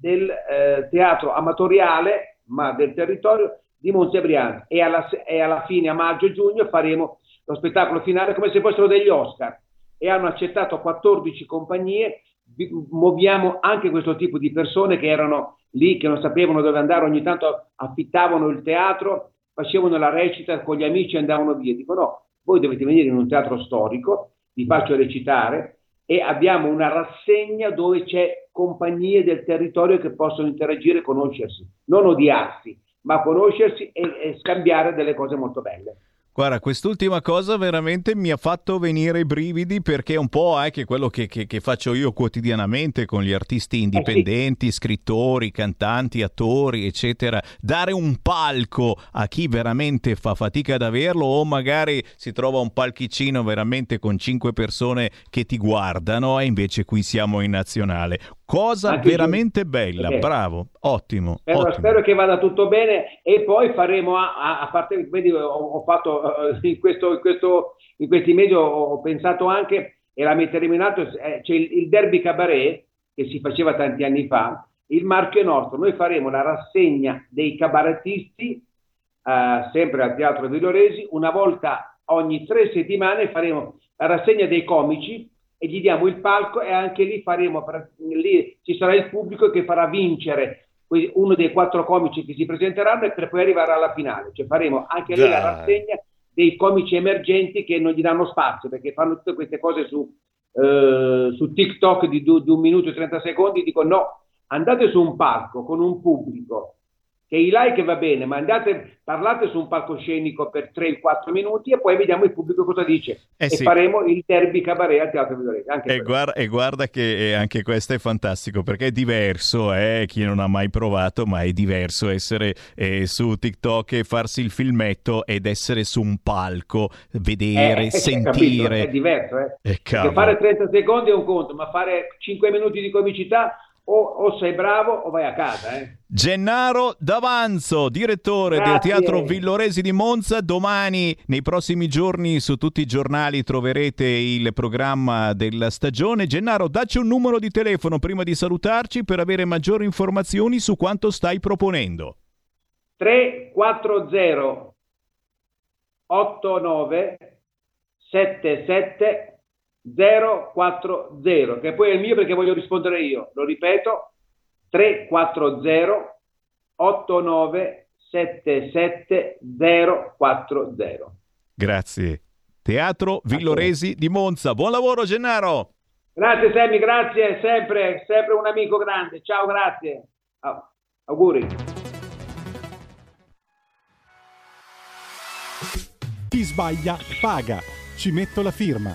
del eh, teatro amatoriale, ma del territorio di Monza e alla, e alla fine, a maggio e giugno, faremo lo spettacolo finale come se fossero degli Oscar. E hanno accettato 14 compagnie. Vi- Muoviamo anche questo tipo di persone che erano lì, che non sapevano dove andare, ogni tanto affittavano il teatro, facevano la recita con gli amici e andavano via. Dico no, voi dovete venire in un teatro storico, vi faccio recitare e abbiamo una rassegna dove c'è compagnie del territorio che possono interagire e conoscersi, non odiarsi, ma conoscersi e, e scambiare delle cose molto belle. Guarda, quest'ultima cosa veramente mi ha fatto venire i brividi perché è un po' anche quello che, che- che faccio io quotidianamente con gli artisti indipendenti, scrittori, cantanti, attori, eccetera. Dare un palco a chi veramente fa fatica ad averlo o magari si trova un palchicino veramente con cinque persone che ti guardano e invece qui siamo in nazionale. Cosa Anche veramente giù- bella, perché- bravo, ottimo, Spero, ottimo. spero che vada tutto bene e poi faremo, a, a- a parte, vedi, ho, ho fatto eh, in, questo, in, questo- in questi mesi ho, ho pensato anche, e la metteremo in alto, eh, c'è il, il derby cabaret che si faceva tanti anni fa, il marchio è nostro, noi faremo la rassegna dei cabarettisti, eh, sempre al Teatro Villoresi, una volta ogni tre settimane faremo la rassegna dei comici e gli diamo il palco e anche lì faremo, lì ci sarà il pubblico che farà vincere uno dei quattro comici che si presenteranno e per poi arrivare alla finale, cioè faremo anche lì la rassegna dei comici emergenti che non gli danno spazio perché fanno tutte queste cose su, eh, su TikTok di, di un minuto e 30 secondi, dico no, andate su un palco con un pubblico che i like va bene, ma andate, parlate su un palcoscenico per 3-4 minuti e poi vediamo il pubblico cosa dice. Eh e sì. faremo il derby cabaret al Teatro Villoresi. Anche E guarda, e guarda che eh, anche questo è fantastico perché è diverso, eh, chi non ha mai provato, ma è diverso essere eh, su TikTok e farsi il filmetto ed essere su un palco, vedere, Eh, eh, capito? sentire. È diverso, eh. Eh, fare 30 secondi è un conto, ma fare 5 minuti di comicità o, o sei bravo o vai a casa. Eh. Gennaro D'Avanzo, direttore del Grazie. Teatro Villoresi di Monza. Domani, nei prossimi giorni, su tutti i giornali troverete il programma della stagione. Gennaro, dacci un numero di telefono prima di salutarci per avere maggiori informazioni su quanto stai proponendo. 340 89 77 040 che poi è il mio perché voglio rispondere io lo ripeto 340 89 77 040 Grazie. Teatro Villoresi di Monza. Buon lavoro, Gennaro. grazie Sammy grazie sempre sempre un amico grande ciao grazie Ah, auguri Chi sbaglia paga. Ci metto la firma.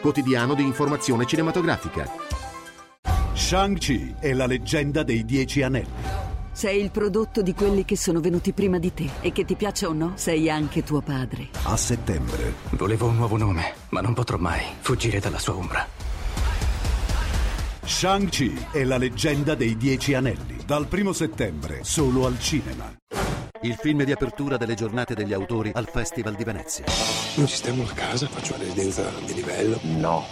quotidiano di informazione cinematografica. Shang-Chi è la leggenda dei Dieci Anelli. Sei il prodotto di quelli che sono venuti prima di te e che ti piaccia o no, sei anche tuo padre. A settembre. Volevo un nuovo nome, ma non potrò mai fuggire dalla sua ombra. Shang-Chi è la leggenda dei Dieci Anelli. Dal primo settembre, solo al cinema. Il film di apertura delle giornate degli autori al Festival di Venezia. Non ci stiamo a casa? Faccio una residenza di livello? No.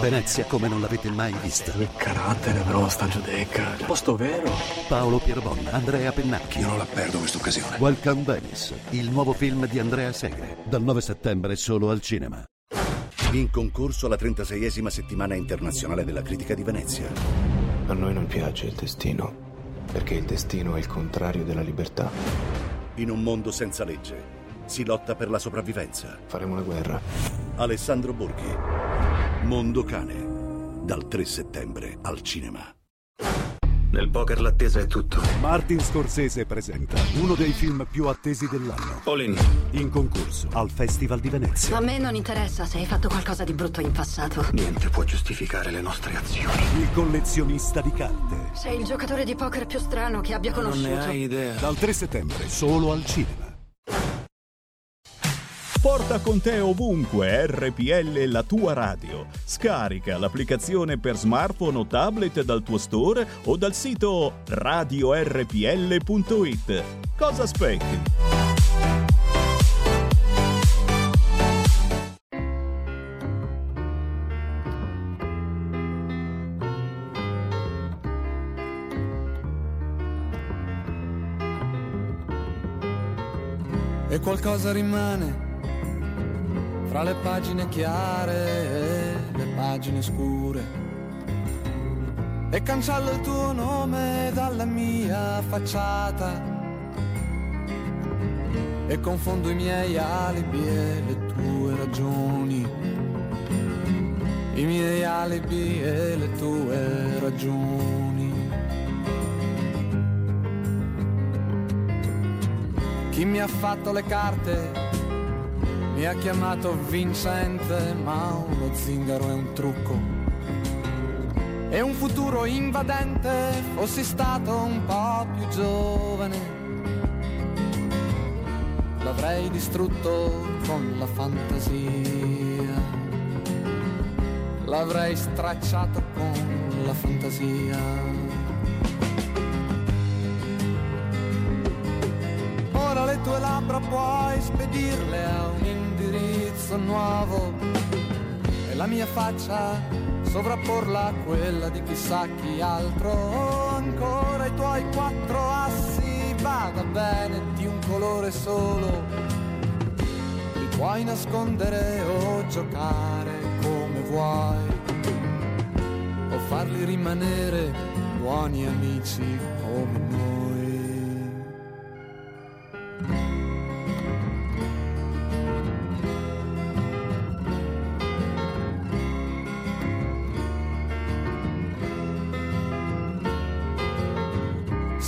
Venezia come non l'avete mai vista. Che carattere, però, sta giudecca. Posto vero? Paolo Pierbon, Andrea Pennacchi. Io non la perdo questa occasione. Welcome Venice, il nuovo film di Andrea Segre. Dal 9 settembre solo al cinema. In concorso alla 36esima settimana internazionale della critica di Venezia. A noi non piace il destino, perché il destino è il contrario della libertà. In un mondo senza legge si lotta per la sopravvivenza. Faremo la guerra. Alessandro Borghi. Mondo Cane. Dal 3 settembre al cinema. Nel poker l'attesa è tutto. Martin Scorsese presenta uno dei film più attesi dell'anno. All in. In concorso al Festival di Venezia. A me non interessa se hai fatto qualcosa di brutto in passato. Niente può giustificare le nostre azioni. Il collezionista di carte. Sei il giocatore di poker più strano che abbia conosciuto. idea. Dal 3 settembre solo al cinema. Porta con te ovunque RPL la tua radio. Scarica l'applicazione per smartphone o tablet dal tuo store o dal sito radiorpl.it. Cosa aspetti? e qualcosa rimane fra le pagine chiare e le pagine scure. E cancello il tuo nome dalla mia facciata e confondo i miei alibi e le tue ragioni. I miei alibi e le tue ragioni. Chi mi ha fatto le carte mi ha chiamato vincente, ma uno zingaro è un trucco. E un futuro invadente, fossi stato un po' più giovane. L'avrei distrutto con la fantasia. L'avrei stracciato con la fantasia. Ora le tue labbra puoi spedirle a un indirizzo nuovo e la mia faccia sovrapporla a quella di chissà chi altro. Ancora i tuoi quattro assi, vada bene di un colore solo. Li puoi nascondere o giocare come vuoi, o farli rimanere buoni amici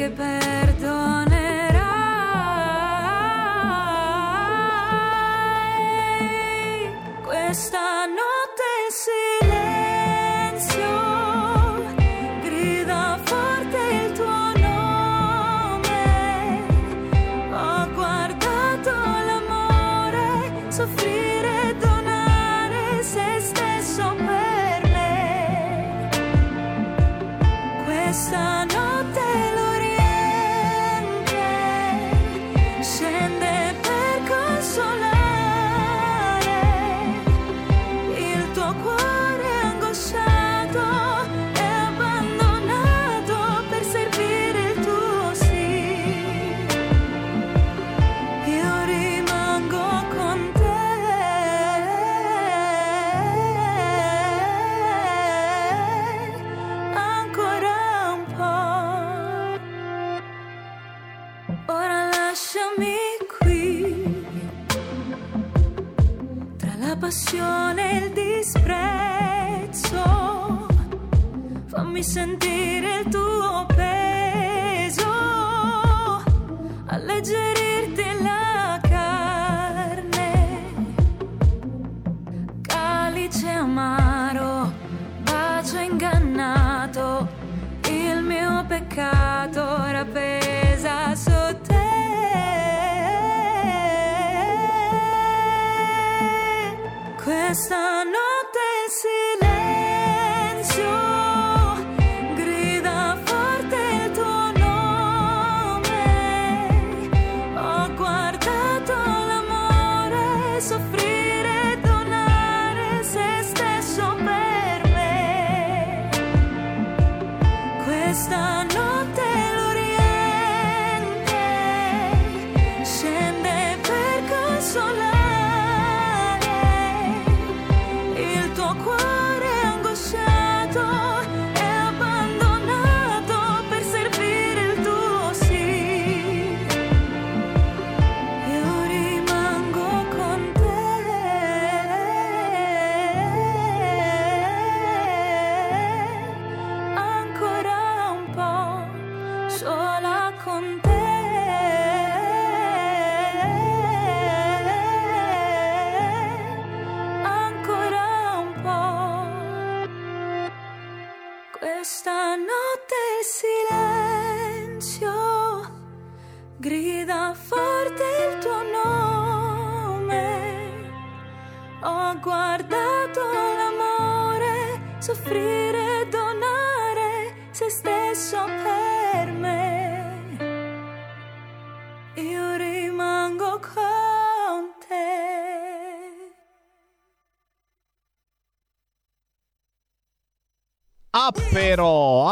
Tradimenti che Fammi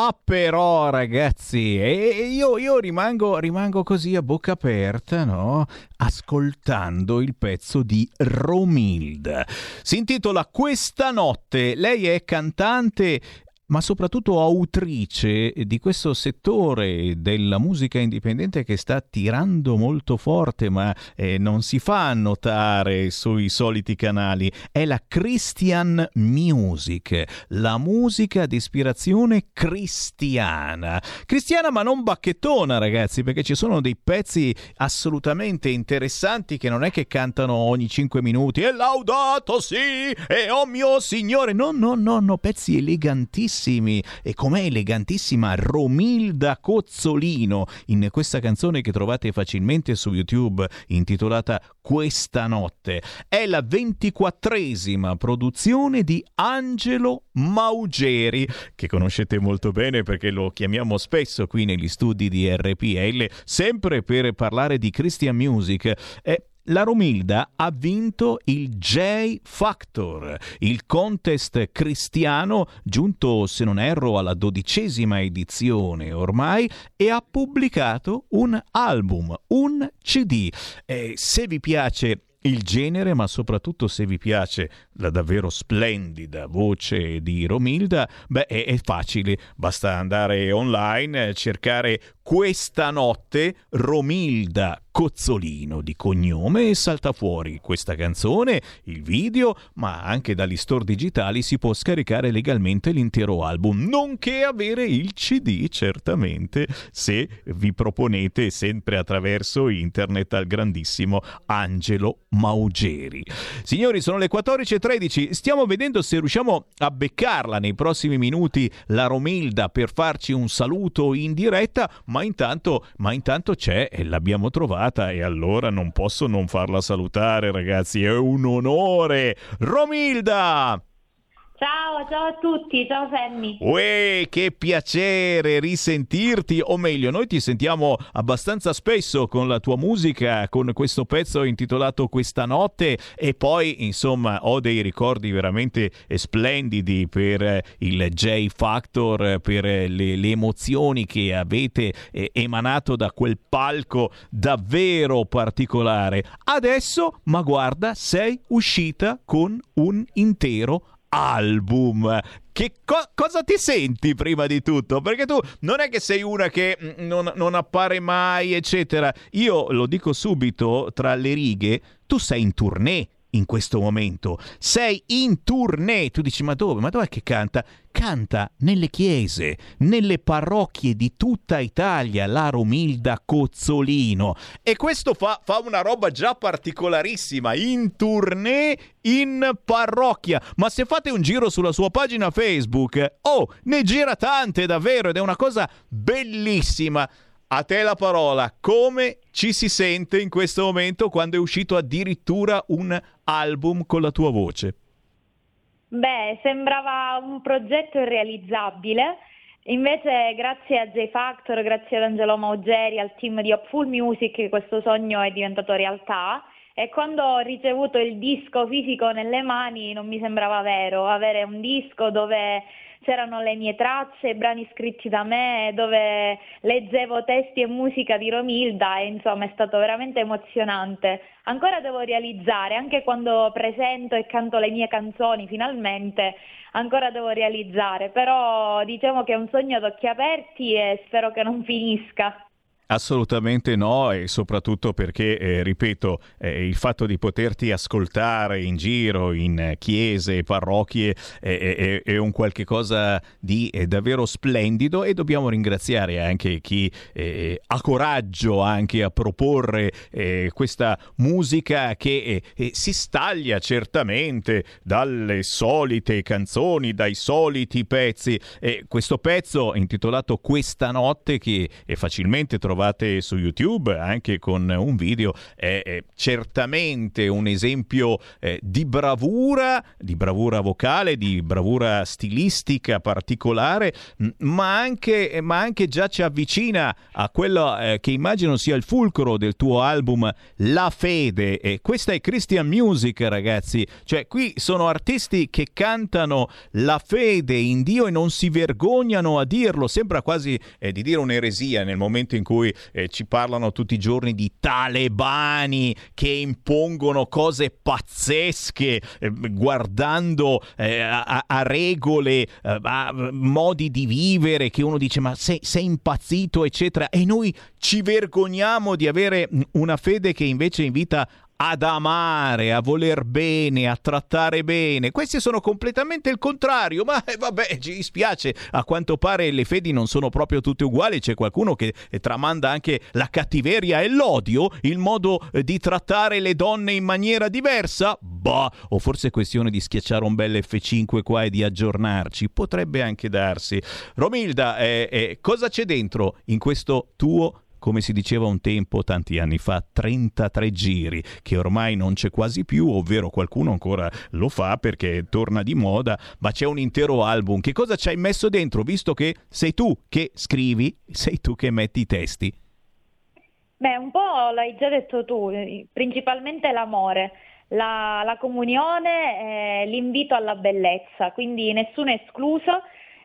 ah però ragazzi, e io, io rimango, rimango così a bocca aperta, no? Ascoltando il pezzo di Romilda. Si intitola Questa notte, lei è cantante ma soprattutto autrice di questo settore della musica indipendente che sta tirando molto forte, ma eh, non si fa notare sui soliti canali. È la Christian Music, la musica di ispirazione cristiana. Cristiana ma non bacchettona, ragazzi, perché ci sono dei pezzi assolutamente interessanti che non è che cantano ogni 5 minuti e laudato sì e oh mio signore. No, no, no, no, pezzi elegantissimi bellissimi e com'è elegantissima Romilda Cozzolino in questa canzone che trovate facilmente su YouTube intitolata Questa notte. È la ventiquattresima produzione di Angelo Maugeri, che conoscete molto bene perché lo chiamiamo spesso qui negli studi di RPL, sempre per parlare di Christian Music. È la Romilda ha vinto il J Factor, il contest cristiano giunto, se non erro, alla dodicesima edizione ormai e ha pubblicato un album, un CD. E se vi piace il genere, ma soprattutto se vi piace la davvero splendida voce di Romilda, beh, è, facile, basta andare online, cercare questa notte Romilda Cozzolino di cognome salta fuori questa canzone, il video, ma anche dagli store digitali si può scaricare legalmente l'intero album, nonché avere il CD certamente se vi proponete sempre attraverso internet al grandissimo Angelo Maugeri. Signori, sono le 14.13, stiamo vedendo se riusciamo a beccarla nei prossimi minuti la Romilda per farci un saluto in diretta, ma intanto, ma intanto c'è e l'abbiamo trovata e allora non posso non farla salutare ragazzi, è un onore. Romilda! Ciao, ciao a tutti, ciao Sammy. Uè, che piacere risentirti, o meglio, noi ti sentiamo abbastanza spesso con la tua musica, con questo pezzo intitolato Questa notte e poi, insomma, ho dei ricordi veramente splendidi per il J Factor, per le, le emozioni che avete eh, emanato da quel palco davvero particolare. Adesso, ma guarda, sei uscita con un intero album. Che co- cosa ti senti prima di tutto? Perché tu non è che sei una che mm, non, non appare mai, eccetera. Io lo dico subito tra le righe, tu sei in tournée in questo momento. Sei in tournée. Tu dici, ma dove? Ma dov'è che canta? Canta nelle chiese, nelle parrocchie di tutta Italia, la Romilda Cozzolino. E questo fa, fa una roba già particolarissima. In tournée in parrocchia. Ma se fate un giro sulla sua pagina Facebook, oh, ne gira tante davvero ed è una cosa bellissima. A te la parola, come ci si sente in questo momento quando è uscito addirittura un album con la tua voce? Beh, sembrava un progetto irrealizzabile, invece grazie a J Factor, grazie ad Angelo Maugeri, al team di Upful Music, questo sogno è diventato realtà e quando ho ricevuto il disco fisico nelle mani non mi sembrava vero, avere un disco dove c'erano le mie tracce, brani scritti da me, dove leggevo testi e musica di Romilda e insomma è stato veramente emozionante. Ancora devo realizzare, anche quando presento e canto le mie canzoni finalmente, ancora devo realizzare, però diciamo che è un sogno ad occhi aperti e spero che non finisca. Assolutamente no e soprattutto perché, eh, ripeto, eh, il fatto di poterti ascoltare in giro, in chiese, parrocchie, eh, è, è, un qualche cosa di eh, davvero splendido e dobbiamo ringraziare anche chi eh, ha coraggio anche a proporre eh, questa musica che si staglia certamente dalle solite canzoni, dai soliti pezzi. questo pezzo intitolato Questa notte che è facilmente trovato trovate su YouTube anche con un video, è, è certamente un esempio eh, di bravura, di bravura vocale, di bravura stilistica particolare, ma anche, ma anche già ci avvicina a quello eh, che immagino sia il fulcro del tuo album La Fede. E questa è Christian Music, ragazzi. Cioè, qui sono artisti che cantano la fede in Dio e non si vergognano a dirlo. Sembra quasi eh, di dire un'eresia nel momento in cui eh, ci parlano tutti i giorni di talebani che impongono cose pazzesche, eh, guardando eh, a, a, regole, eh, a modi di vivere che uno dice ma sei, sei impazzito, eccetera. E noi ci vergogniamo di avere una fede che invece invita ad amare, a voler bene, a trattare bene. Questi sono completamente il contrario, ma eh, vabbè, ci dispiace, a quanto pare le fedi non sono proprio tutte uguali, c'è qualcuno che eh, tramanda anche la cattiveria e l'odio, il modo eh, di trattare le donne in maniera diversa? Bah, o forse è questione di schiacciare un bel F5 qua e di aggiornarci, potrebbe anche darsi. Romilda, eh, eh, cosa c'è dentro in questo tuo come si diceva un tempo, tanti anni fa, 33 giri, che ormai non c'è quasi più, ovvero qualcuno ancora lo fa perché torna di moda, ma c'è un intero album. Che cosa ci hai messo dentro, visto che sei tu che scrivi, sei tu che metti i testi? Beh, un po' l'hai già detto tu, principalmente l'amore. La, la comunione, eh, l'invito alla bellezza, quindi nessuno è escluso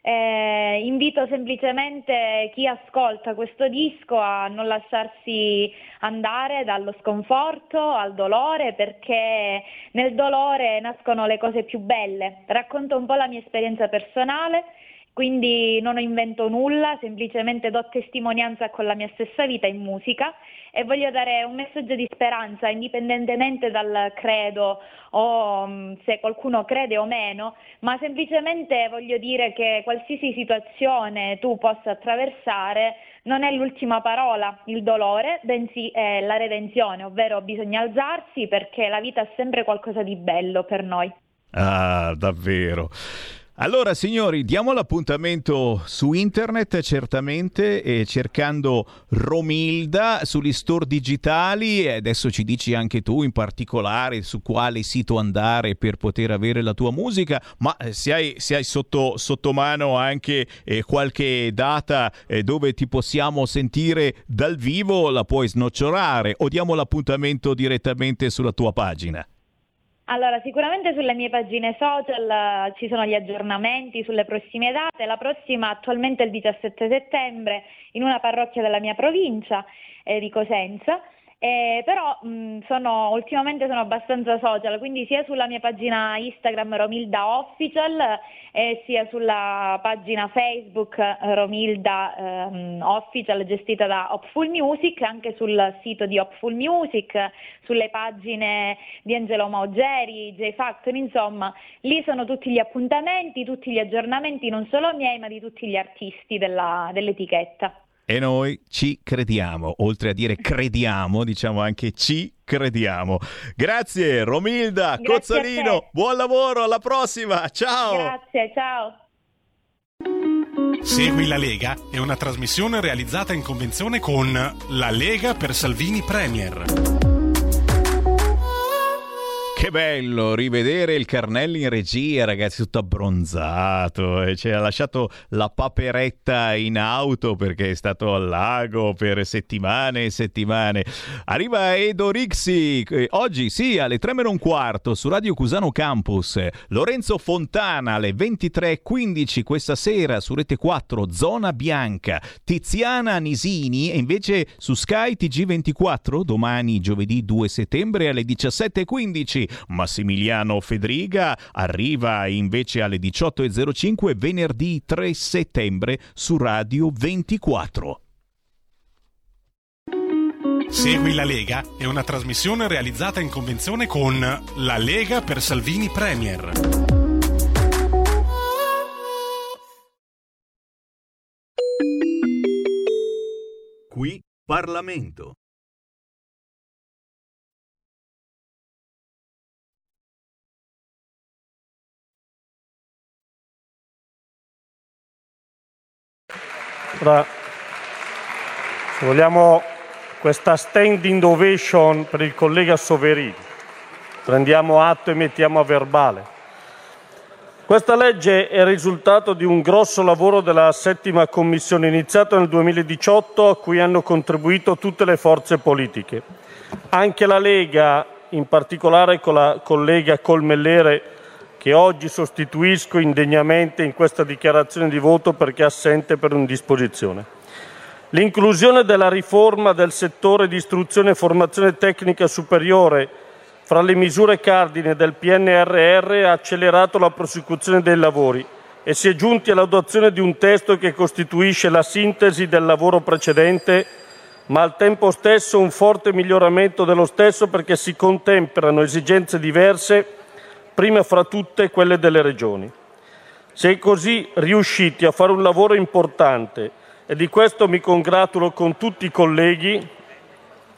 eh, invito semplicemente chi ascolta questo disco a non lasciarsi andare dallo sconforto al dolore perché nel dolore nascono le cose più belle. Racconto un po' la mia esperienza personale quindi non invento nulla, semplicemente do testimonianza con la mia stessa vita in musica e voglio dare un messaggio di speranza indipendentemente dal credo o mm, se qualcuno crede o meno, ma semplicemente voglio dire che qualsiasi situazione tu possa attraversare non è l'ultima parola, il dolore, bensì è la redenzione, ovvero bisogna alzarsi perché la vita è sempre qualcosa di bello per noi. Ah, davvero. Allora signori, diamo l'appuntamento su internet certamente e cercando Romilda sugli store digitali e adesso ci dici anche tu in particolare su quale sito andare per poter avere la tua musica, ma eh, se hai, se hai sotto, sotto, mano anche eh, qualche data eh, dove ti possiamo sentire dal vivo la puoi snocciolare o diamo l'appuntamento direttamente sulla tua pagina. Allora, sicuramente sulle mie pagine social uh, ci sono gli aggiornamenti sulle prossime date. La prossima attualmente è il 17 settembre in una parrocchia della mia provincia eh, di Cosenza. Eh, però mh, sono, ultimamente sono abbastanza social, quindi sia sulla mia pagina Instagram Romilda Official eh, sia sulla pagina Facebook Romilda ehm, Official gestita da Hopful Music, anche sul sito di Hopful Music, sulle pagine di Angelo Maugeri, J Factory, insomma, lì sono tutti gli appuntamenti, tutti gli aggiornamenti, non solo miei ma di tutti gli artisti della, dell'etichetta. E noi ci crediamo, oltre a dire crediamo, diciamo anche ci crediamo. Grazie Romilda Grazie Cozzolino, buon lavoro, alla prossima, ciao! Grazie, ciao! Segui la Lega è una trasmissione realizzata in convenzione con La Lega per Salvini Premier. Che bello rivedere il Carnelli in regia, ragazzi, tutto abbronzato. E ci ha lasciato la paperetta in auto perché è stato al lago per settimane e settimane. Arriva Edo Rixi, oggi sì, alle 3 meno un quarto su Radio Cusano Campus. Lorenzo Fontana alle 23.15 questa sera su Rete 4, Zona Bianca. Tiziana Nisini e invece su Sky TG24 domani giovedì 2 settembre alle 17.15 Massimiliano Fedriga arriva invece alle 18.05 venerdì 3 settembre su Radio 24. Segui la Lega è una trasmissione realizzata in convenzione con La Lega per Salvini Premier. Qui Parlamento. Ora Vogliamo questa standing ovation per il collega Soverini. Prendiamo atto e mettiamo a verbale. Questa legge è il risultato di un grosso lavoro della settima commissione iniziato nel 2018 a cui hanno contribuito tutte le forze politiche. Anche la Lega, in particolare con la collega Colmellere, che oggi sostituisco indegnamente in questa dichiarazione di voto perché assente per indisposizione. L'inclusione della riforma del settore di istruzione e formazione tecnica superiore fra le misure cardine del PNRR ha accelerato la prosecuzione dei lavori e si è giunti all'adozione di un testo che costituisce la sintesi del lavoro precedente, ma al tempo stesso un forte miglioramento dello stesso perché si contemperano esigenze diverse, prima fra tutte quelle delle regioni. Si è così riusciti a fare un lavoro importante e di questo mi congratulo con tutti i colleghi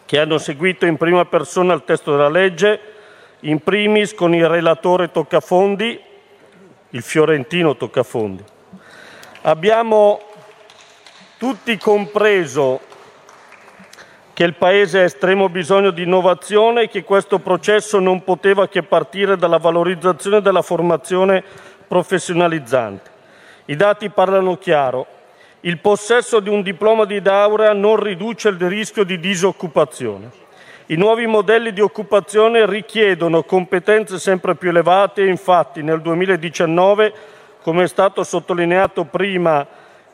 che hanno seguito in prima persona il testo della legge, in primis con il relatore Toccafondi, il fiorentino Toccafondi. Abbiamo tutti compreso che il Paese ha estremo bisogno di innovazione e che questo processo non poteva che partire dalla valorizzazione della formazione professionalizzante. I dati parlano chiaro. Il possesso di un diploma di laurea non riduce il rischio di disoccupazione. I nuovi modelli di occupazione richiedono competenze sempre più elevate e infatti nel 2019, come è stato sottolineato prima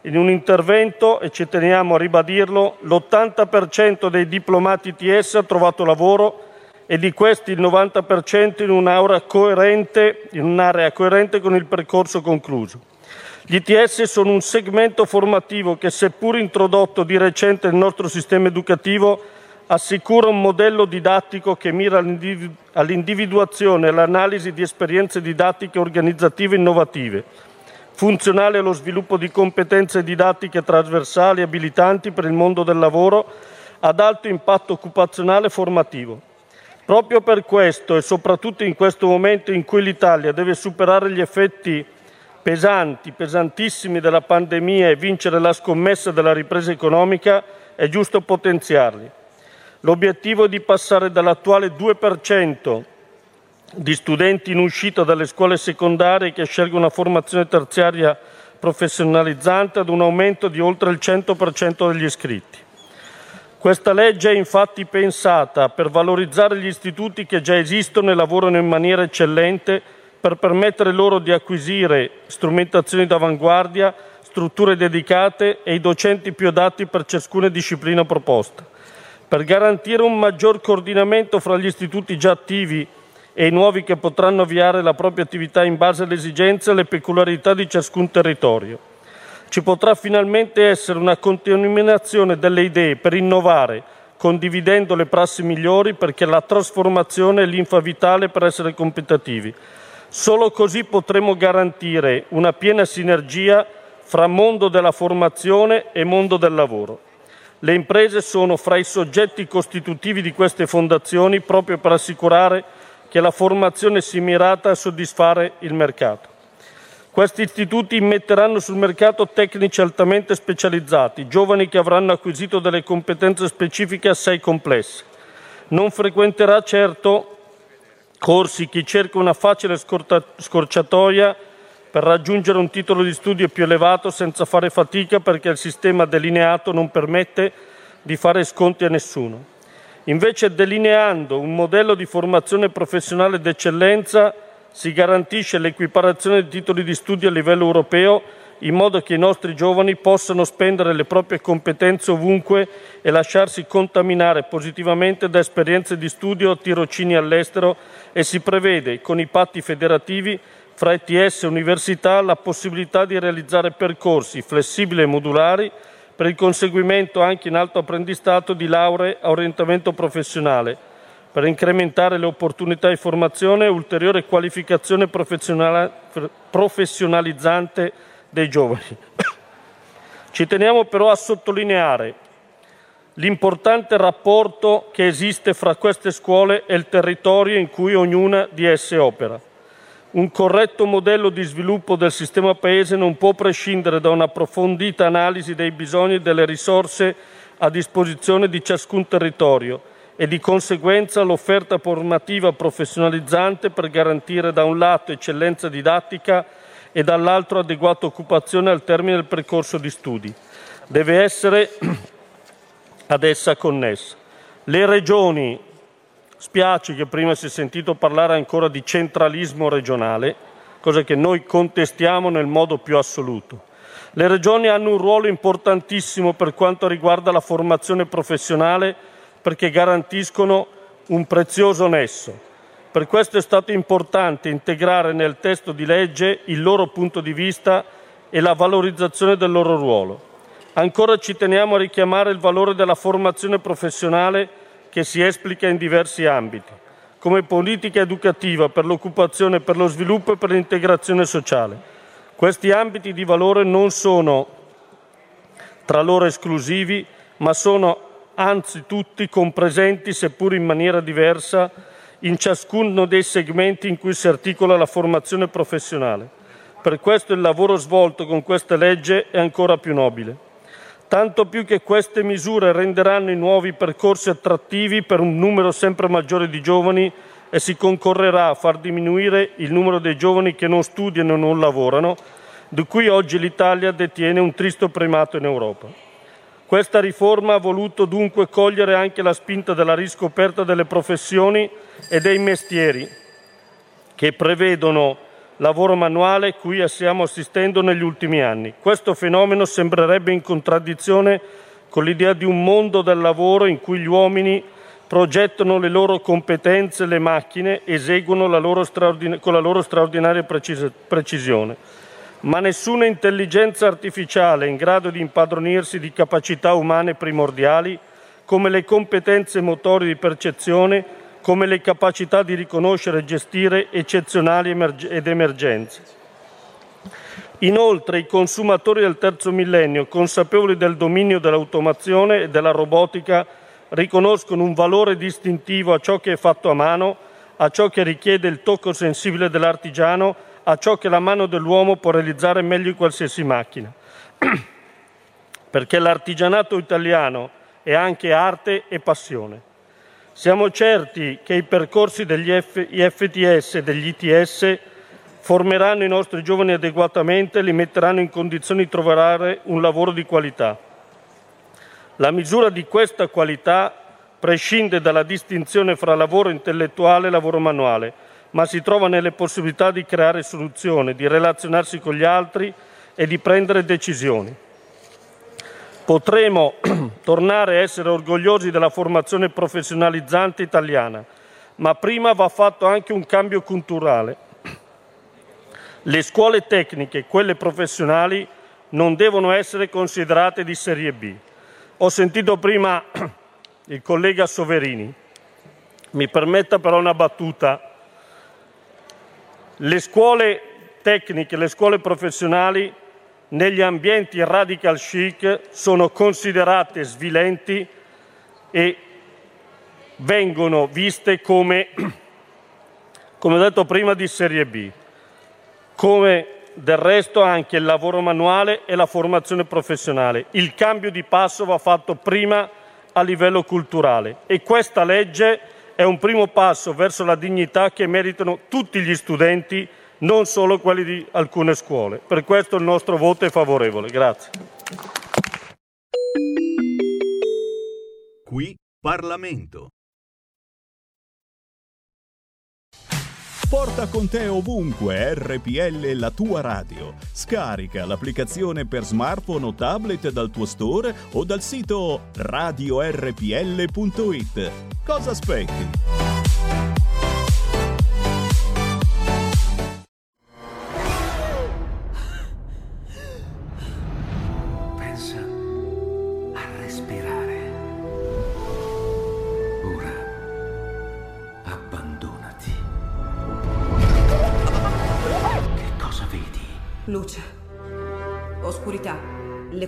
in un intervento e ci teniamo a ribadirlo, l'80% dei diplomati ITS ha trovato lavoro e di questi il 90% in un'area coerente, in un'area coerente con il percorso concluso. Gli ITS sono un segmento formativo che, seppur introdotto di recente nel nostro sistema educativo, assicura un modello didattico che mira all'individuazione e all'analisi di esperienze didattiche organizzative innovative, funzionali allo sviluppo di competenze didattiche trasversali e abilitanti per il mondo del lavoro ad alto impatto occupazionale e formativo. Proprio per questo e soprattutto in questo momento in cui l'Italia deve superare gli effetti pesanti, pesantissimi della pandemia e vincere la scommessa della ripresa economica, è giusto potenziarli. L'obiettivo è di passare dall'attuale 2 di studenti in uscita dalle scuole secondarie che scelgono una formazione terziaria professionalizzante ad un aumento di oltre il 100 degli iscritti. Questa legge è infatti pensata per valorizzare gli istituti che già esistono e lavorano in maniera eccellente per permettere loro di acquisire strumentazioni d'avanguardia, strutture dedicate e i docenti più adatti per ciascuna disciplina proposta, per garantire un maggior coordinamento fra gli istituti già attivi e i nuovi che potranno avviare la propria attività in base alle esigenze e alle peculiarità di ciascun territorio. Ci potrà finalmente essere una contaminazione delle idee per innovare, condividendo le prassi migliori perché la trasformazione è l'infa vitale per essere competitivi. Solo così potremo garantire una piena sinergia fra mondo della formazione e mondo del lavoro. Le imprese sono fra i soggetti costitutivi di queste fondazioni proprio per assicurare che la formazione sia mirata a soddisfare il mercato. Questi istituti immetteranno sul mercato tecnici altamente specializzati, giovani che avranno acquisito delle competenze specifiche assai complesse. Non frequenterà certo corsi chi cerca una facile scorciatoia per raggiungere un titolo di studio più elevato senza fare fatica perché il sistema delineato non permette di fare sconti a nessuno. Invece delineando un modello di formazione professionale d'eccellenza si garantisce l'equiparazione dei titoli di studio a livello europeo in modo che i nostri giovani possano spendere le proprie competenze ovunque e lasciarsi contaminare positivamente da esperienze di studio o tirocini all'estero e si prevede, con i patti federativi fra ETS e università, la possibilità di realizzare percorsi flessibili e modulari per il conseguimento anche in alto apprendistato di lauree a orientamento professionale, per incrementare le opportunità di formazione e ulteriore qualificazione professionalizzante dei giovani. Ci teniamo però a sottolineare l'importante rapporto che esiste fra queste scuole e il territorio in cui ognuna di esse opera. Un corretto modello di sviluppo del sistema Paese non può prescindere da un'approfondita analisi dei bisogni e delle risorse a disposizione di ciascun territorio e di conseguenza l'offerta formativa professionalizzante per garantire da un lato eccellenza didattica e dall'altro adeguata occupazione al termine del percorso di studi. Deve essere ad essa connessa. Le regioni, spiace che prima si è sentito parlare ancora di centralismo regionale, cosa che noi contestiamo nel modo più assoluto. Le regioni hanno un ruolo importantissimo per quanto riguarda la formazione professionale perché garantiscono un prezioso nesso. Per questo è stato importante integrare nel testo di legge il loro punto di vista e la valorizzazione del loro ruolo. Ancora ci teniamo a richiamare il valore della formazione professionale che si esplica in diversi ambiti, come politica educativa per l'occupazione, per lo sviluppo e per l'integrazione sociale. Questi ambiti di valore non sono tra loro esclusivi, ma sono anzi tutti compresenti, seppur in maniera diversa, in ciascuno dei segmenti in cui si articola la formazione professionale. Per questo il lavoro svolto con questa legge è ancora più nobile. Tanto più che queste misure renderanno i nuovi percorsi attrattivi per un numero sempre maggiore di giovani e si concorrerà a far diminuire il numero dei giovani che non studiano e non lavorano, di cui oggi l'Italia detiene un tristo primato in Europa. Questa riforma ha voluto dunque cogliere anche la spinta della riscoperta delle professioni e dei mestieri che prevedono lavoro manuale cui stiamo assistendo negli ultimi anni. Questo fenomeno sembrerebbe in contraddizione con l'idea di un mondo del lavoro in cui gli uomini progettano le loro competenze, le macchine eseguono la straordin- con la loro straordinaria precis- precisione ma nessuna intelligenza artificiale è in grado di impadronirsi di capacità umane primordiali come le competenze motori di percezione, come le capacità di riconoscere e gestire eccezionali ed emergenze. Inoltre i consumatori del terzo millennio, consapevoli del dominio dell'automazione e della robotica, riconoscono un valore distintivo a ciò che è fatto a mano, a ciò che richiede il tocco sensibile dell'artigiano a ciò che la mano dell'uomo può realizzare meglio di qualsiasi macchina. Perché l'artigianato italiano è anche arte e passione. Siamo certi che i percorsi degli F- FTS e degli ITS formeranno i nostri giovani adeguatamente e li metteranno in condizioni di trovare un lavoro di qualità. La misura di questa qualità prescinde dalla distinzione fra lavoro intellettuale e lavoro manuale, ma si trova nelle possibilità di creare soluzioni, di relazionarsi con gli altri e di prendere decisioni. Potremo tornare a essere orgogliosi della formazione professionalizzante italiana, ma prima va fatto anche un cambio culturale. Le scuole tecniche, quelle professionali, non devono essere considerate di serie B. Ho sentito prima il collega Soverini. Mi permetta però una battuta le scuole tecniche, le scuole professionali negli ambienti radical chic sono considerate svilenti e vengono viste come, come ho detto prima, di serie B, come del resto anche il lavoro manuale e la formazione professionale. Il cambio di passo va fatto prima a livello culturale e questa legge è un primo passo verso la dignità che meritano tutti gli studenti, non solo quelli di alcune scuole. Per questo il nostro voto è favorevole. Grazie. Qui Parlamento. Porta con te ovunque RPL la tua radio. Scarica l'applicazione per smartphone o tablet dal tuo store o dal sito radiorpl.it. Cosa aspetti?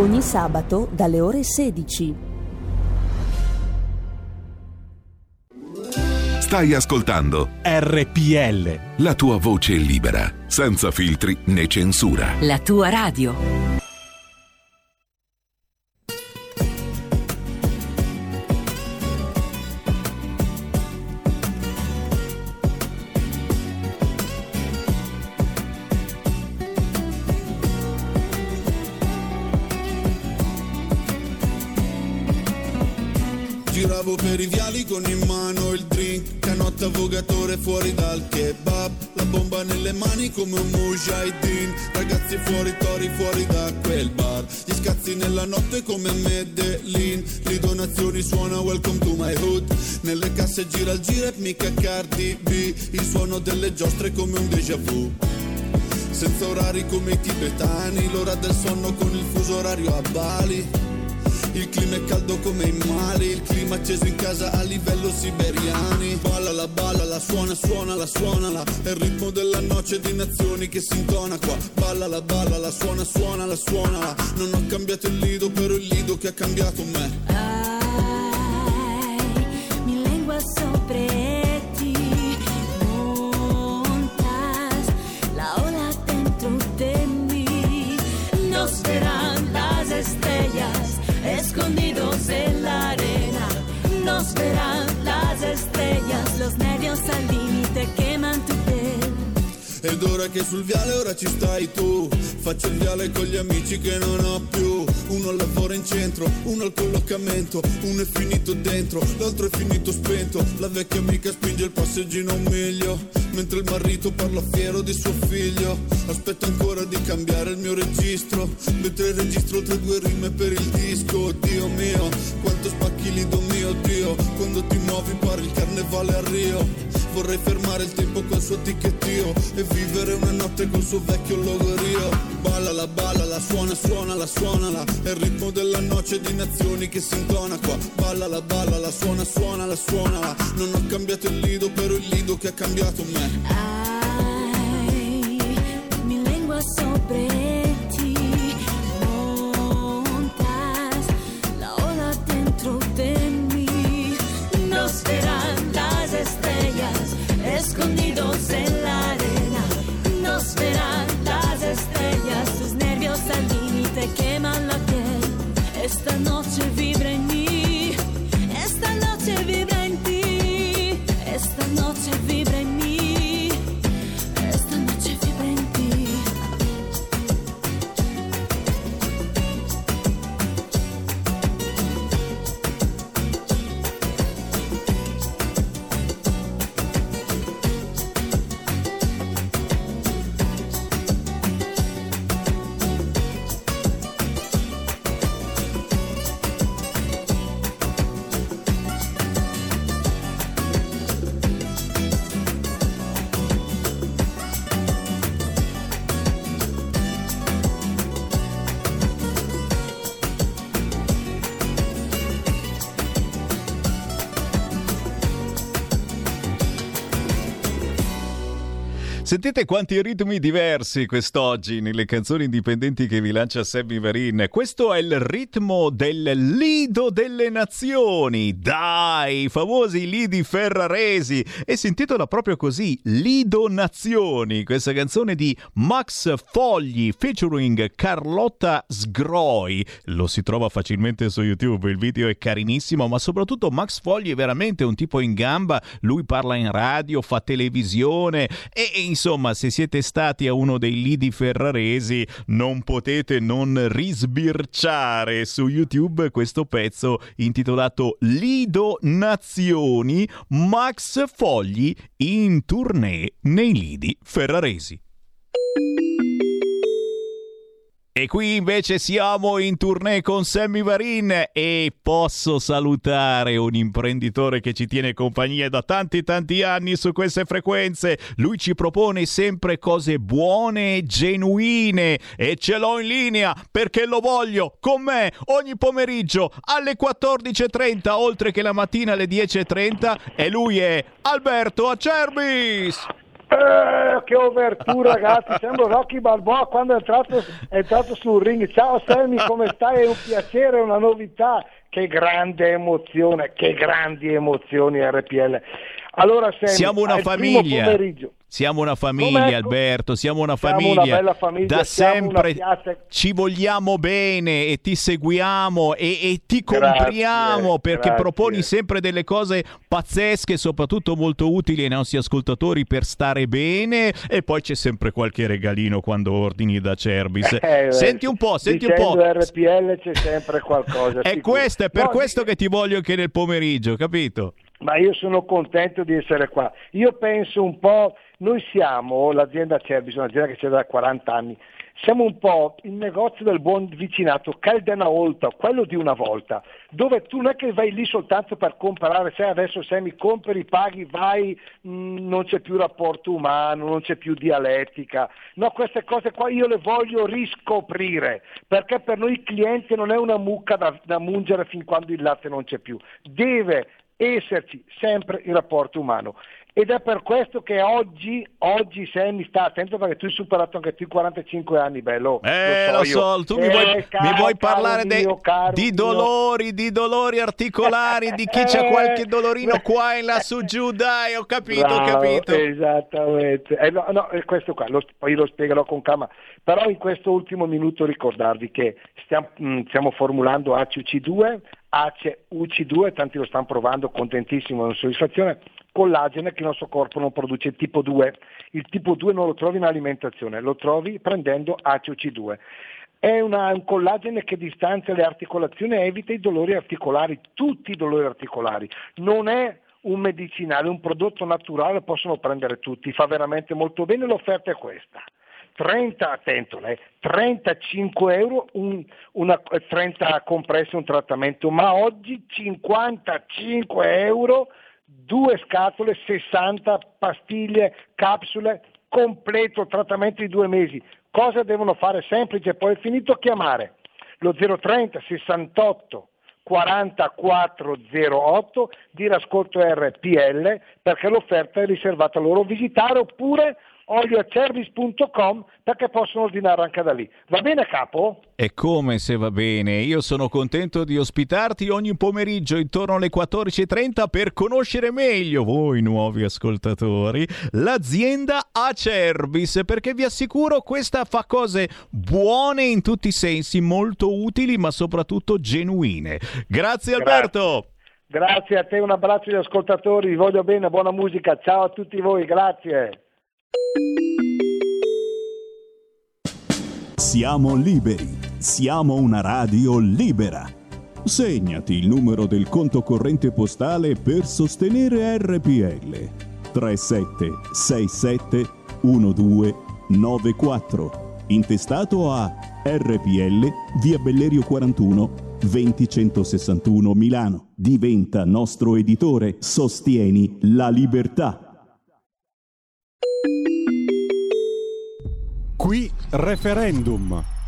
Ogni sabato dalle ore 16. Stai ascoltando RPL. la tua voce libera, senza filtri né censura. La tua radio. Con in mano il drink Canotta vogatore fuori dal kebab. La bomba nelle mani come un mujahideen. Ragazzi fuori, tori fuori da quel bar. Gli scazzi nella notte come Medellin. Le donazioni suona welcome to my hood. Nelle casse gira il girep mica Cardi B. Il suono delle giostre come un déjà vu. Senza orari come i tibetani, l'ora del sonno con il fuso orario a Bali. Il clima è caldo come i mali, il clima acceso in casa a livello siberiani. Balla la balla, la suona, suona, la suonala. È il ritmo della noce di nazioni che si intona qua. Balla la balla, la suona, suona, la suonala. Non ho cambiato il lido, però il lido che ha cambiato me. mi lengua sobre en la arena. Nos verán las estrellas Ed ora che sul viale ora ci stai tu. Faccio il viale con gli amici che non ho più. Uno lavora in centro, uno al collocamento. Uno è finito dentro, l'altro è finito spento. La vecchia amica spinge il passeggino un miglio Mentre il marito parla fiero di suo figlio. Aspetto ancora di cambiare il mio registro. Mentre registro tre due rime per il disco. Dio mio, quanto spacchi lido mio Dio. Quando ti muovi pare il carnevale a Rio Vorrei fermare il tempo col suo ticchettio E vivere una notte col suo vecchio logorio. Balla la balla, la suona, suona, la suonala. È il ritmo della noce di nazioni che si intona qua. Balla la balla, la suona, suona, la suonala. Non ho cambiato il lido, però il lido che ha cambiato me. Ay, mi lengua sobre escondidos en la arena. Nos verán las estrellas tus nervios al límite queman la piel. Esta noche vibra en mí Sentite quanti ritmi diversi quest'oggi nelle canzoni indipendenti che vi lancia Sammy Varin. Questo è il ritmo del Lido delle Nazioni. Dai, i famosi lidi ferraresi. E si intitola proprio così, Lido Nazioni. Questa canzone di Max Fogli featuring Carlotta Sgroi. Lo si trova facilmente su YouTube, il video è carinissimo, ma soprattutto Max Fogli è veramente un tipo in gamba. Lui parla in radio, fa televisione e, e insomma, se siete stati a uno dei lidi ferraresi, non potete non risbirciare su YouTube questo pezzo intitolato Lido Nazioni Max Fogli in tournée nei lidi ferraresi. E qui invece siamo in tournée con Sammy Varin e posso salutare un imprenditore che ci tiene compagnia da tanti tanti anni su queste frequenze. Lui ci propone sempre cose buone e genuine e ce l'ho in linea perché lo voglio con me ogni pomeriggio alle 14.30 oltre che la mattina alle 10.30 e lui è Alberto Acerbis. Eh, che overtura ragazzi, sembra Rocky Balboa quando è entrato, è entrato sul ring. Ciao Sammy, come stai? È un piacere, una novità. Che grande emozione, che grandi emozioni RPL. Allora Sammy, Siamo una famiglia. Siamo una famiglia, Com'è? Alberto, siamo una Siamo famiglia. una famiglia, da sempre ci vogliamo bene e ti seguiamo e, e ti compriamo perché grazie. proponi sempre delle cose pazzesche, soprattutto molto utili ai nostri ascoltatori per stare bene e poi c'è sempre qualche regalino quando ordini da Cerbis. Eh, senti un po', senti un po'. RPL c'è sempre qualcosa. È questo, è per No, questo che ti voglio anche nel pomeriggio, capito? Ma io sono contento di essere qua. Io penso un po', noi siamo l'azienda Cerbis, un'azienda che c'è da 40 anni, siamo un po' il negozio del buon vicinato, Caldena Olta, quello di una volta, dove tu non è che vai lì soltanto per comprare, sai adesso se mi compri, paghi, vai, mh, non c'è più rapporto umano, non c'è più dialettica. No, queste cose qua io le voglio riscoprire, perché per noi il cliente non è una mucca da, da mungere fin quando il latte non c'è più. Deve esserci sempre il rapporto umano. Ed è per questo che oggi, oggi Sammy sta attento perché tu hai superato anche tu i 45 anni, bello. Eh, lo io. so, tu mi Eh, vuoi, caro, mi vuoi parlare dei- mio, caro di mio. dolori, di dolori articolari, di chi c'ha Eh. qualche dolorino qua e là su giù, dai, ho capito, ho Bravo, capito. Esattamente. Eh, no, no, questo qua, lo- poi lo spiegherò con calma. Però in questo ultimo minuto ricordarvi che stiamo, mh, stiamo formulando ACUC2, ACUC2, tanti lo stanno provando, contentissimo, con soddisfazione, collagene che il nostro corpo non produce tipo 2. Il tipo 2 non lo trovi in alimentazione, lo trovi prendendo ACUC2. È una- un collagene che distanzia le articolazioni e evita i dolori articolari, tutti i dolori articolari. Non è un medicinale, un prodotto naturale, possono prendere tutti, fa veramente molto bene, l'offerta è questa. 30, attento, lei, 35 euro, un- una, eh, 30 compresse un trattamento, ma oggi 55 euro, due scatole, 60 pastiglie, capsule, completo trattamento di due mesi. Cosa devono fare? Semplice, poi è finito chiamare lo 030 68 4408 dire ascolto RPL perché l'offerta è riservata a loro visitare oppure olioacervis.com perché possono ordinare anche da lì. Va bene capo? E come se va bene, io sono contento di ospitarti ogni pomeriggio intorno alle 14.30 per conoscere meglio voi nuovi ascoltatori l'azienda Acerbis perché vi assicuro questa fa cose buone in tutti i sensi, molto utili ma soprattutto genuine. Grazie Alberto! Grazie a te, un abbraccio agli ascoltatori, vi voglio bene, buona musica, ciao a tutti voi, grazie. Siamo liberi, siamo una radio libera. Segnati il numero del conto corrente postale per sostenere RPL 3767 1294 intestato a RPL via Bellerio 41 20161 Milano. Diventa nostro editore, sostieni la libertà. Qui referendum.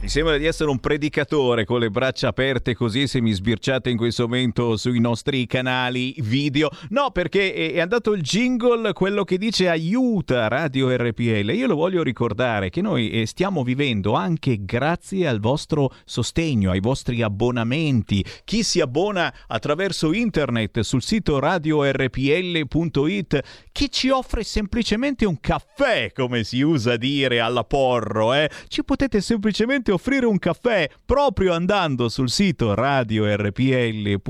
Mi sembra di essere un predicatore con le braccia aperte così se mi sbirciate in questo momento sui nostri canali video. No, perché è andato il jingle, quello che dice aiuta Radio RPL. Io lo voglio ricordare che noi eh, stiamo vivendo anche grazie al vostro sostegno, ai vostri abbonamenti. Chi si abbona attraverso internet sul sito radiorpl.it, chi ci offre semplicemente un caffè, come si usa dire alla porro, eh? Ci potete semplicemente offrire un caffè proprio andando sul sito radiorpl.it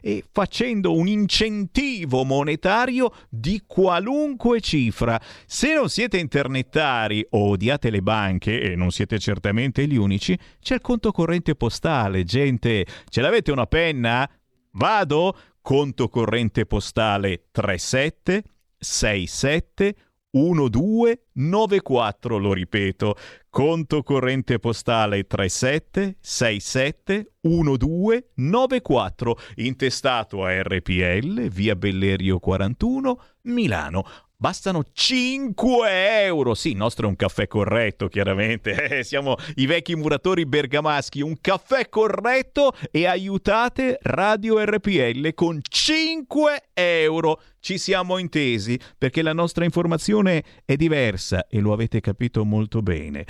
e facendo un incentivo monetario di qualunque cifra. Se non siete internettari o odiate le banche, e non siete certamente gli unici, c'è il conto corrente postale, gente. Ce l'avete una penna? Vado? Conto corrente postale 37 67 1294, lo ripeto, conto corrente postale 3767 1294, intestato a RPL, via Bellerio 41, Milano. Bastano 5 euro. Sì, il nostro è un caffè corretto, chiaramente. Eh, siamo i vecchi muratori bergamaschi. Un caffè corretto e aiutate Radio RPL con 5 euro. Ci siamo intesi perché la nostra informazione è diversa e lo avete capito molto bene.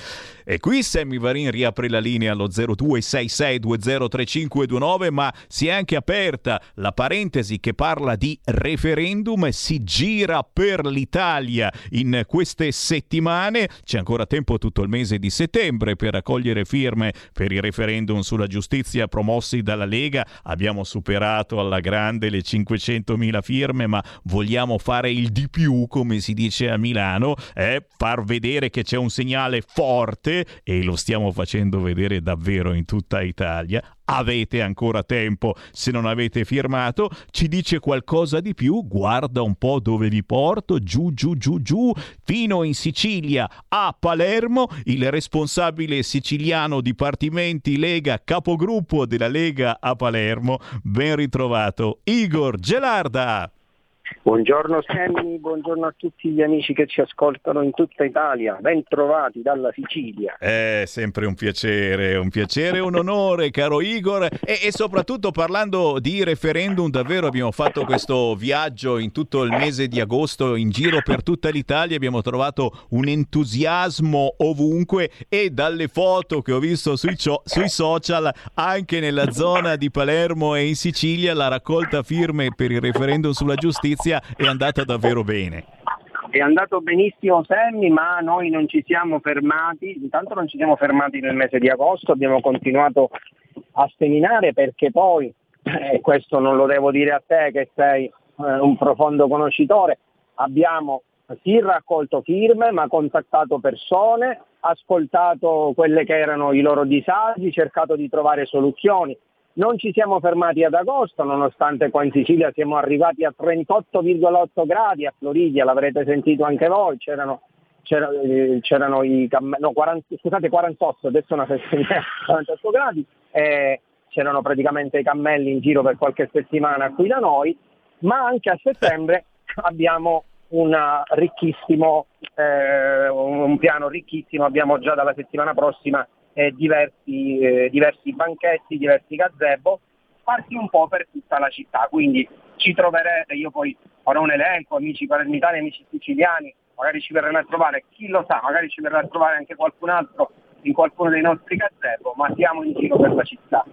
E qui Sammy Varin riapre la linea allo 0266203529, ma si è anche aperta la parentesi che parla di referendum, si gira per l'Italia in queste settimane. C'è ancora tempo tutto il mese di settembre per raccogliere firme per i referendum sulla giustizia promossi dalla Lega. Abbiamo superato alla grande le 500.000 firme, ma vogliamo fare il di più, come si dice a Milano, eh? far vedere che c'è un segnale forte e lo stiamo facendo vedere davvero in tutta Italia. Avete ancora tempo se non avete firmato, ci dice qualcosa di più, guarda un po' dove vi porto, giù giù giù giù, fino in Sicilia, a Palermo, il responsabile siciliano Dipartimenti Lega, capogruppo della Lega a Palermo, ben ritrovato, Igor Gelarda. Buongiorno Sammy, buongiorno a tutti gli amici che ci ascoltano in tutta Italia, ben trovati dalla Sicilia. È sempre un piacere, un piacere un onore, caro Igor. E, e, soprattutto parlando di referendum, davvero abbiamo fatto questo viaggio in tutto il mese di agosto in giro per tutta l'Italia. Abbiamo trovato un entusiasmo ovunque e dalle foto che ho visto sui, sui social, anche nella zona di Palermo e in Sicilia, la raccolta firme per il referendum sulla giustizia notizia è andata davvero bene. È andato benissimo Sammy, ma noi non ci siamo fermati, intanto non ci siamo fermati nel mese di agosto, abbiamo continuato a seminare perché poi, e eh, questo non lo devo dire a te che sei eh, un profondo conoscitore, abbiamo sì raccolto firme, ma contattato persone, ascoltato quelle che erano i loro disagi, cercato di trovare soluzioni. Non ci siamo fermati ad agosto, nonostante qua in Sicilia siamo arrivati a 38,8 gradi, a Floridia l'avrete sentito anche voi, c'erano, c'erano, eh, c'erano i cammelli, no, 40, scusate 48, adesso una festività, 48 gradi, eh, c'erano praticamente i cammelli in giro per qualche settimana qui da noi, ma anche a settembre abbiamo ricchissimo, eh, un piano ricchissimo, abbiamo già dalla settimana prossima eh, diversi, eh, diversi banchetti, diversi gazebo, sparsi un po' per tutta la città. Quindi ci troverete, io poi farò un elenco, amici palermitani, amici siciliani, magari ci verranno a trovare, chi lo sa, magari ci verrà a trovare anche qualcun altro in qualcuno dei nostri gazebo, ma siamo in giro per la città.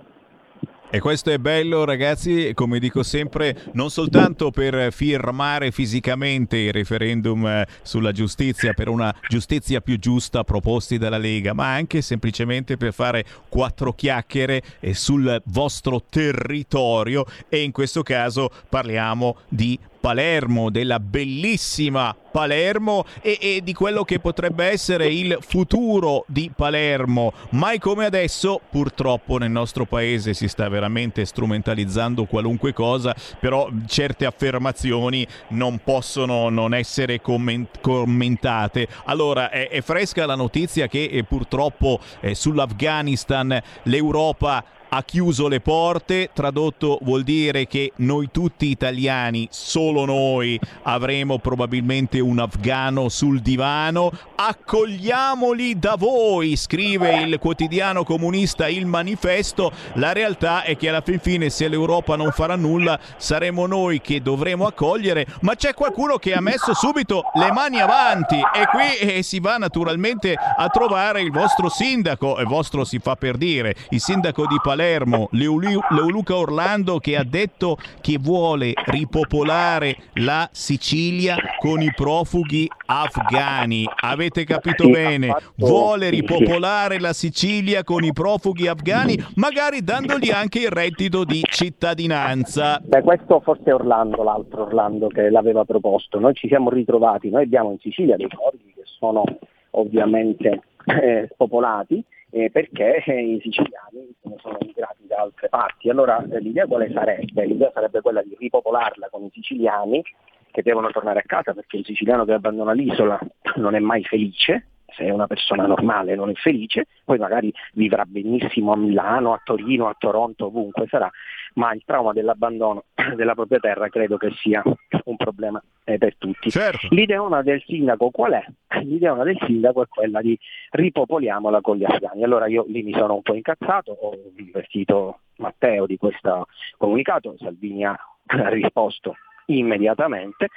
E questo è bello ragazzi, come dico sempre, non soltanto per firmare fisicamente il referendum eh, sulla giustizia, per una giustizia più giusta proposti dalla Lega, ma anche semplicemente per fare quattro chiacchiere eh, sul vostro territorio. E in questo caso parliamo di Palermo, della bellissima Palermo e, e, di quello che potrebbe essere il futuro di Palermo. Mai come adesso, purtroppo nel nostro paese si sta veramente strumentalizzando qualunque cosa, però certe affermazioni non possono non essere comment- commentate. Allora, è, è, fresca la notizia che eh, purtroppo eh, sull'Afghanistan l'Europa ha chiuso le porte, tradotto vuol dire che noi tutti italiani, solo noi, avremo probabilmente un afgano sul divano. Accogliamoli da voi, scrive il quotidiano comunista Il Manifesto. La realtà è che alla fin fine se l'Europa non farà nulla saremo noi che dovremo accogliere, ma c'è qualcuno che ha messo subito le mani avanti e qui eh, si va naturalmente a trovare il vostro sindaco, il vostro si fa per dire, il sindaco di Palermo Palermo, Leoluca Orlando che ha detto che vuole ripopolare la Sicilia con i profughi afghani. Avete capito bene? Vuole ripopolare la Sicilia con i profughi afghani, magari dandogli anche il reddito di cittadinanza. Beh, questo forse è Orlando, l'altro Orlando che l'aveva proposto. Noi ci siamo ritrovati, noi abbiamo in Sicilia dei borghi che sono ovviamente eh, spopolati eh, perché eh, i siciliani sono migrati da altre parti. Allora eh, l'idea quale sarebbe? L'idea sarebbe quella di ripopolarla con i siciliani che devono tornare a casa perché il siciliano che abbandona l'isola non è mai felice, se è una persona normale non è felice, poi magari vivrà benissimo a Milano, a Torino, a Toronto, ovunque sarà, ma il trauma dell'abbandono della propria terra credo che sia un problema eh, per tutti. Certo. L'ideona del sindaco qual è? L'ideona del sindaco è quella di ripopoliamola con gli afghani. Allora io lì mi sono un po' incazzato, ho investito Matteo di questo comunicato, Salvini ha risposto immediatamente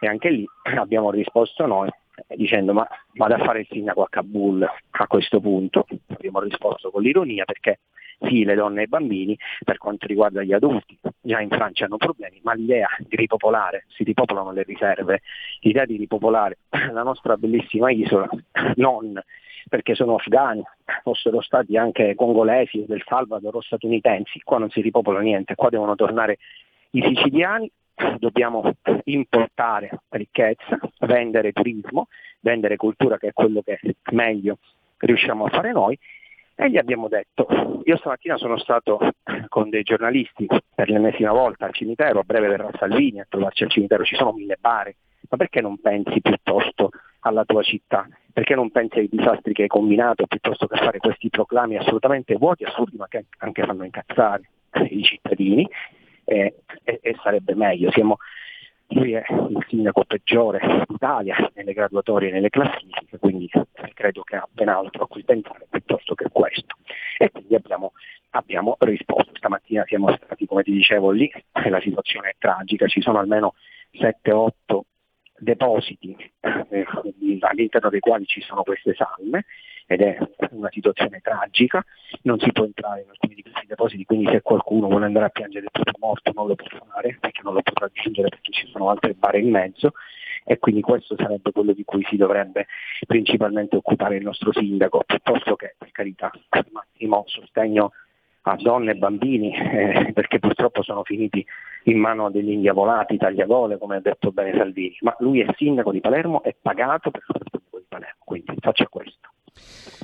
e anche lì abbiamo risposto noi eh, dicendo ma vado a fare il sindaco a Kabul a questo punto, abbiamo risposto con l'ironia perché sì le donne e i bambini per quanto riguarda gli adulti già in Francia hanno problemi, ma l'idea di ripopolare, si ripopolano le riserve, l'idea di ripopolare la nostra bellissima isola non perché sono afghani, fossero stati anche congolesi, del Salvador o statunitensi, qua non si ripopola niente, qua devono tornare i siciliani. Dobbiamo importare ricchezza, vendere turismo, vendere cultura che è quello che meglio riusciamo a fare noi e gli abbiamo detto, io stamattina sono stato con dei giornalisti per l'ennesima volta al cimitero, a breve verrà Salvini a trovarci al cimitero, ci sono mille bare, ma perché non pensi piuttosto alla tua città? Perché non pensi ai disastri che hai combinato piuttosto che fare questi proclami assolutamente vuoti, assurdi, ma che anche fanno incazzare i cittadini? e, e, e sarebbe meglio. Siamo, lui è il sindaco peggiore d'Italia nelle graduatorie e nelle classifiche, quindi credo che ha ben altro a cui pensare piuttosto che questo. E quindi abbiamo, abbiamo risposto. Stamattina siamo stati, come ti dicevo, lì la situazione è tragica, ci sono almeno 7-8 depositi eh, all'interno dei quali ci sono queste salme ed è una situazione tragica, non si può entrare in alcuni di questi depositi, quindi se qualcuno vuole andare a piangere il proprio morto non lo può fare, perché non lo potrà raggiungere perché ci sono altre bare in mezzo e quindi questo sarebbe quello di cui si dovrebbe principalmente occupare il nostro sindaco, piuttosto che, per carità, al massimo sostegno a donne e bambini, eh, perché purtroppo sono finiti in mano degli indiavolati, tagliagole, come ha detto bene Salvini, ma lui è sindaco di Palermo, è pagato per fare il sindaco di Palermo, quindi faccia questo.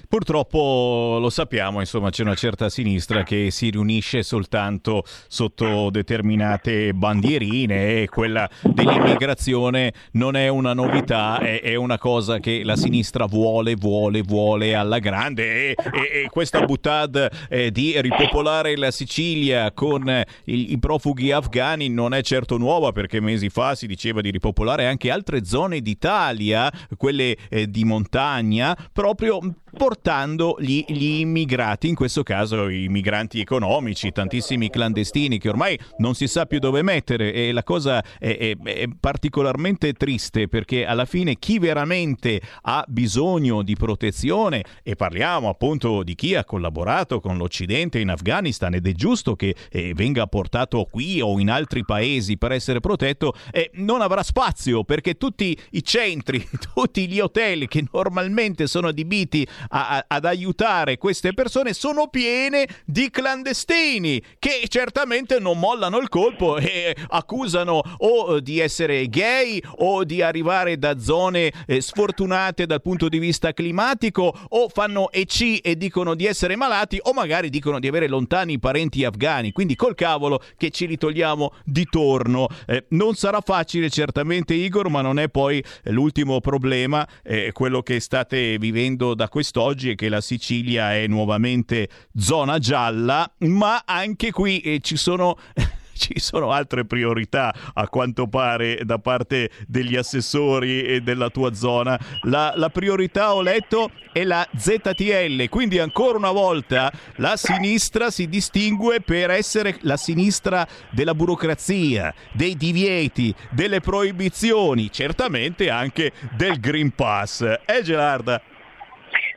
Purtroppo lo sappiamo, insomma, c'è una certa sinistra che si riunisce soltanto sotto determinate bandierine e quella dell'immigrazione non è una novità, è, è una cosa che la sinistra vuole, vuole, vuole alla grande e, e, e questa buttad eh, di ripopolare la Sicilia con i, i profughi afghani non è certo nuova perché mesi fa si diceva di ripopolare anche altre zone d'Italia, quelle eh, di montagna, proprio portando gli, gli, immigrati, in questo caso i migranti economici, tantissimi clandestini che ormai non si sa più dove mettere. E la cosa è, è, è particolarmente triste perché alla fine chi veramente ha bisogno di protezione e parliamo appunto di chi ha collaborato con l'Occidente in Afghanistan ed è giusto che eh, venga portato qui o in altri paesi per essere protetto, eh, non avrà spazio perché tutti i centri, tutti gli hotel che normalmente sono adibiti a, a, ad aiutare queste persone sono piene di clandestini che certamente non mollano il colpo e accusano o di essere gay o di arrivare da zone eh, sfortunate dal punto di vista climatico o fanno EC e dicono di essere malati o magari dicono di avere lontani parenti afghani. Quindi col cavolo che ci ritogliamo di torno. Eh, non sarà facile certamente Igor, ma non è poi l'ultimo problema, eh, quello che state vivendo da questo quest'oggi è che la Sicilia è nuovamente zona gialla, ma anche qui eh, ci sono ci sono altre priorità a quanto pare da parte degli assessori e della tua zona. La, la, priorità, ho letto, è la ZTL, quindi ancora una volta la sinistra si distingue per essere la sinistra della burocrazia, dei divieti, delle proibizioni, certamente anche del Green Pass. Eh Gelarda?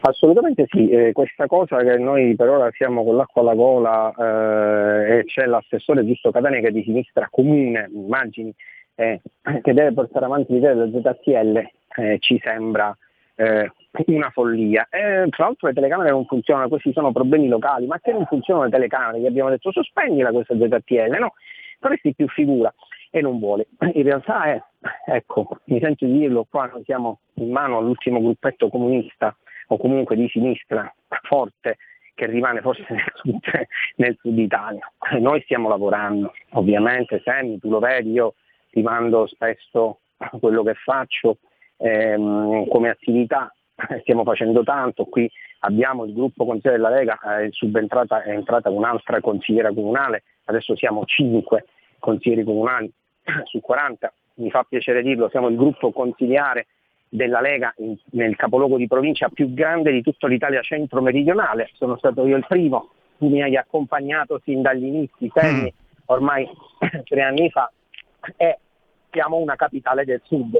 Assolutamente sì, eh, questa cosa che noi per ora siamo con l'acqua alla gola eh, e c'è l'assessore Giusto Catania che è di sinistra comune, immagini, eh, che deve portare avanti l'idea del ZTL, eh, ci sembra eh, una follia. E, tra l'altro le telecamere non funzionano, questi sono problemi locali, ma che non funzionano le telecamere? Gli abbiamo detto sospendila questa ZTL, no, faresti più figura e non vuole. In realtà è, ecco, mi sento di dirlo, qua noi siamo in mano all'ultimo gruppetto comunista o comunque di sinistra forte che rimane forse nel sud, nel sud Italia. Noi stiamo lavorando, ovviamente, Sammy, tu lo vedi, io sottoestimando spesso quello che faccio ehm, come attività, stiamo facendo tanto, qui abbiamo il gruppo consigliere della Lega, è, subentrata, è entrata un'altra consigliera comunale, adesso siamo cinque consiglieri comunali su 40, mi fa piacere dirlo, siamo il gruppo consigliare della Lega in, nel capoluogo di provincia più grande di tutta l'Italia centro-meridionale, sono stato io il primo, tu mi hai accompagnato sin dagli inizi, Terni, ormai tre anni fa, e siamo una capitale del sud,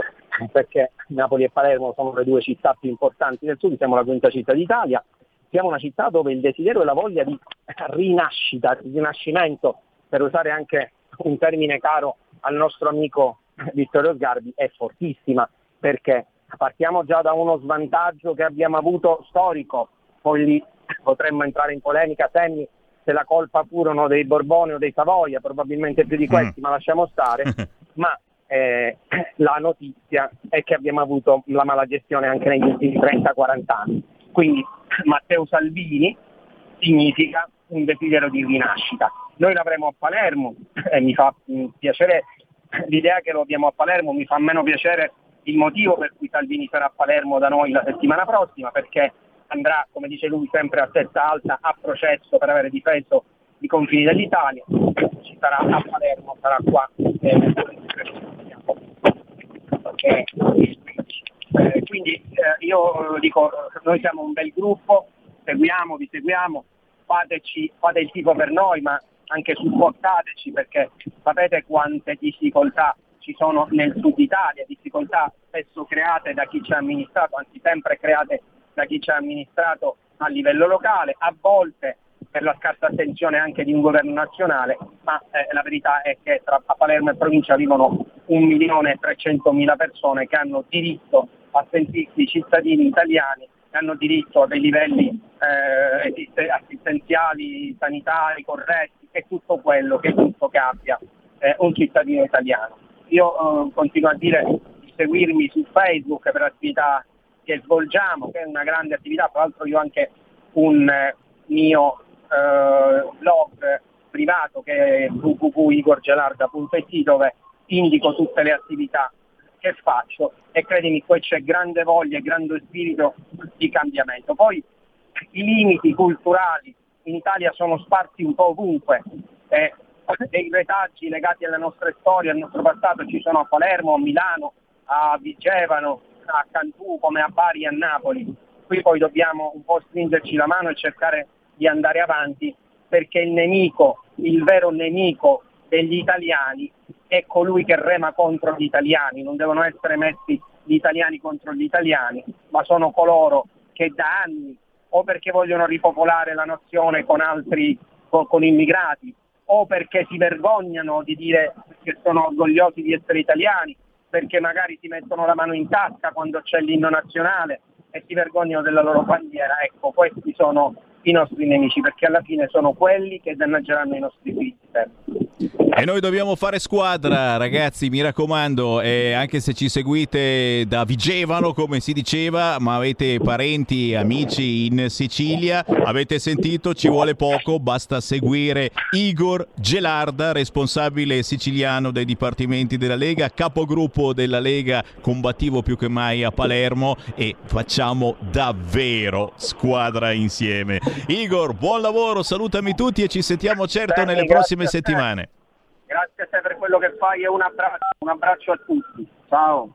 perché Napoli e Palermo sono le due città più importanti del sud, siamo la quinta città d'Italia, siamo una città dove il desiderio e la voglia di rinascita, di rinascimento, per usare anche un termine caro al nostro amico Vittorio Sgarbi, è fortissima, perché partiamo già da uno svantaggio che abbiamo avuto storico, poi lì potremmo entrare in polemica, Semmi, se la colpa furono dei Borbone o dei Savoia, probabilmente più di questi, mm. ma lasciamo stare, ma eh, la notizia è che abbiamo avuto la mala gestione anche negli ultimi 30-40 anni. Quindi Matteo Salvini significa un desiderio di rinascita. Noi l'avremo a Palermo e mi fa piacere l'idea che lo abbiamo a Palermo, mi fa meno piacere il motivo per cui Salvini sarà a Palermo da noi la settimana prossima, perché andrà, come dice lui, sempre a testa alta a processo per aver difeso i confini dell'Italia, ci sarà a Palermo, sarà qua. Eh, quindi eh, io dico, noi siamo un bel gruppo, seguiamo, vi seguiamo, fateci, fate il tifo per noi, ma anche supportateci perché sapete quante difficoltà ci sono nel sud Italia, difficoltà spesso create da chi ci ha amministrato, anzi sempre create da chi ci ha amministrato a livello locale, a volte per la scarsa attenzione anche di un governo nazionale, ma eh, la verità è che tra Palermo e provincia vivono 1.300.000 persone che hanno diritto a sentirsi cittadini italiani, hanno diritto a dei livelli eh, assistenziali, sanitari corretti, e tutto quello che è giusto che abbia eh, un cittadino italiano. Io eh, continuo a dire di seguirmi su Facebook per l'attività che svolgiamo, che è una grande attività, tra l'altro io ho anche un eh, mio eh, blog privato che è www.igorgelarda.it dove indico tutte le attività che faccio. E credimi qui c'è grande voglia e grande spirito di cambiamento. Poi i limiti culturali in Italia sono sparsi un po' ovunque, eh, dei retaggi legati alla nostra storia, al nostro passato ci sono a Palermo, a Milano, a Vigevano, a Cantù come a Bari e a Napoli. Qui poi dobbiamo un po' stringerci la mano e cercare di andare avanti perché il nemico, il vero nemico degli italiani è colui che rema contro gli italiani, non devono essere messi gli italiani contro gli italiani, ma sono coloro che da anni o perché vogliono ripopolare la nazione con altri con, con immigrati o perché si vergognano di dire che sono orgogliosi di essere italiani, perché magari si mettono la mano in tasca quando c'è l'inno nazionale e si vergognano della loro bandiera. Ecco, questi sono i nostri nemici, perché alla fine sono quelli che danneggeranno i nostri figli. E noi dobbiamo fare squadra, ragazzi, mi raccomando, eh, anche se ci seguite da Vigevano, come si diceva, ma avete parenti, amici in Sicilia, avete sentito, ci vuole poco, basta seguire Igor Gelarda, responsabile siciliano dei dipartimenti della Lega, capogruppo della Lega, combattivo più che mai a Palermo e facciamo davvero squadra insieme. Igor, buon lavoro, salutami tutti e ci sentiamo certo Bene, nelle prossime settimane. Grazie a te per quello che fai e un abbraccio, un abbraccio a tutti. Ciao.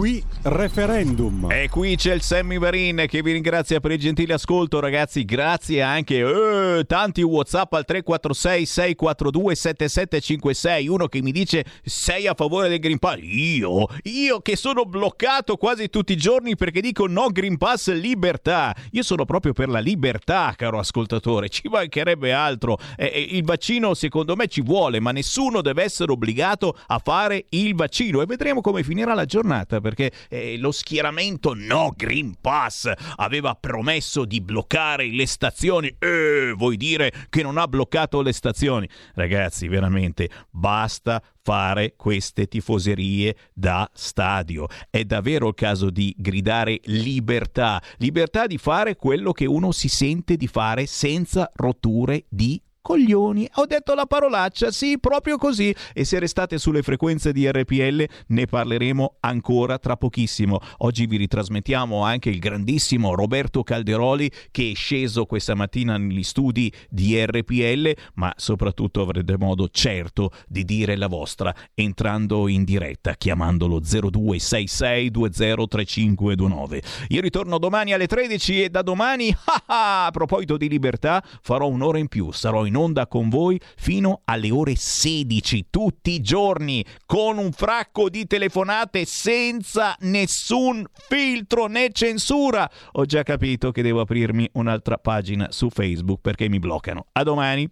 Qui referendum. E qui c'è il Sammy Varin che vi ringrazia per il gentile ascolto, ragazzi. Grazie anche eh, tanti WhatsApp al 346 642 7756. Uno che mi dice sei a favore del Green Pass. Io, io che sono bloccato quasi tutti i giorni perché dico no Green Pass libertà. Io sono proprio per la libertà, caro ascoltatore. Ci mancherebbe altro. Eh, il vaccino secondo me ci vuole, ma nessuno deve essere obbligato a fare il vaccino e vedremo come finirà la giornata perché eh, lo schieramento no Green Pass aveva promesso di bloccare le stazioni e vuoi dire che non ha bloccato le stazioni? Ragazzi, veramente basta fare queste tifoserie da stadio. È davvero il caso di gridare libertà, libertà di fare quello che uno si sente di fare senza rotture di coglioni. Ho detto la parolaccia, sì, proprio così. E se restate sulle frequenze di RPL ne parleremo ancora tra pochissimo. Oggi vi ritrasmettiamo anche il grandissimo Roberto Calderoli che è sceso questa mattina negli studi di RPL, ma soprattutto avrete modo certo di dire la vostra entrando in diretta chiamandolo 0266203529. Io ritorno domani alle 13 e da domani, a proposito di libertà, farò un'ora in più. Sarò in onda con voi fino alle ore 16 tutti i giorni con un fracco di telefonate senza nessun filtro né censura. Ho già capito che devo aprirmi un'altra pagina su Facebook perché mi bloccano. A domani.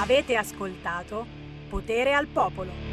Avete ascoltato Potere al Popolo.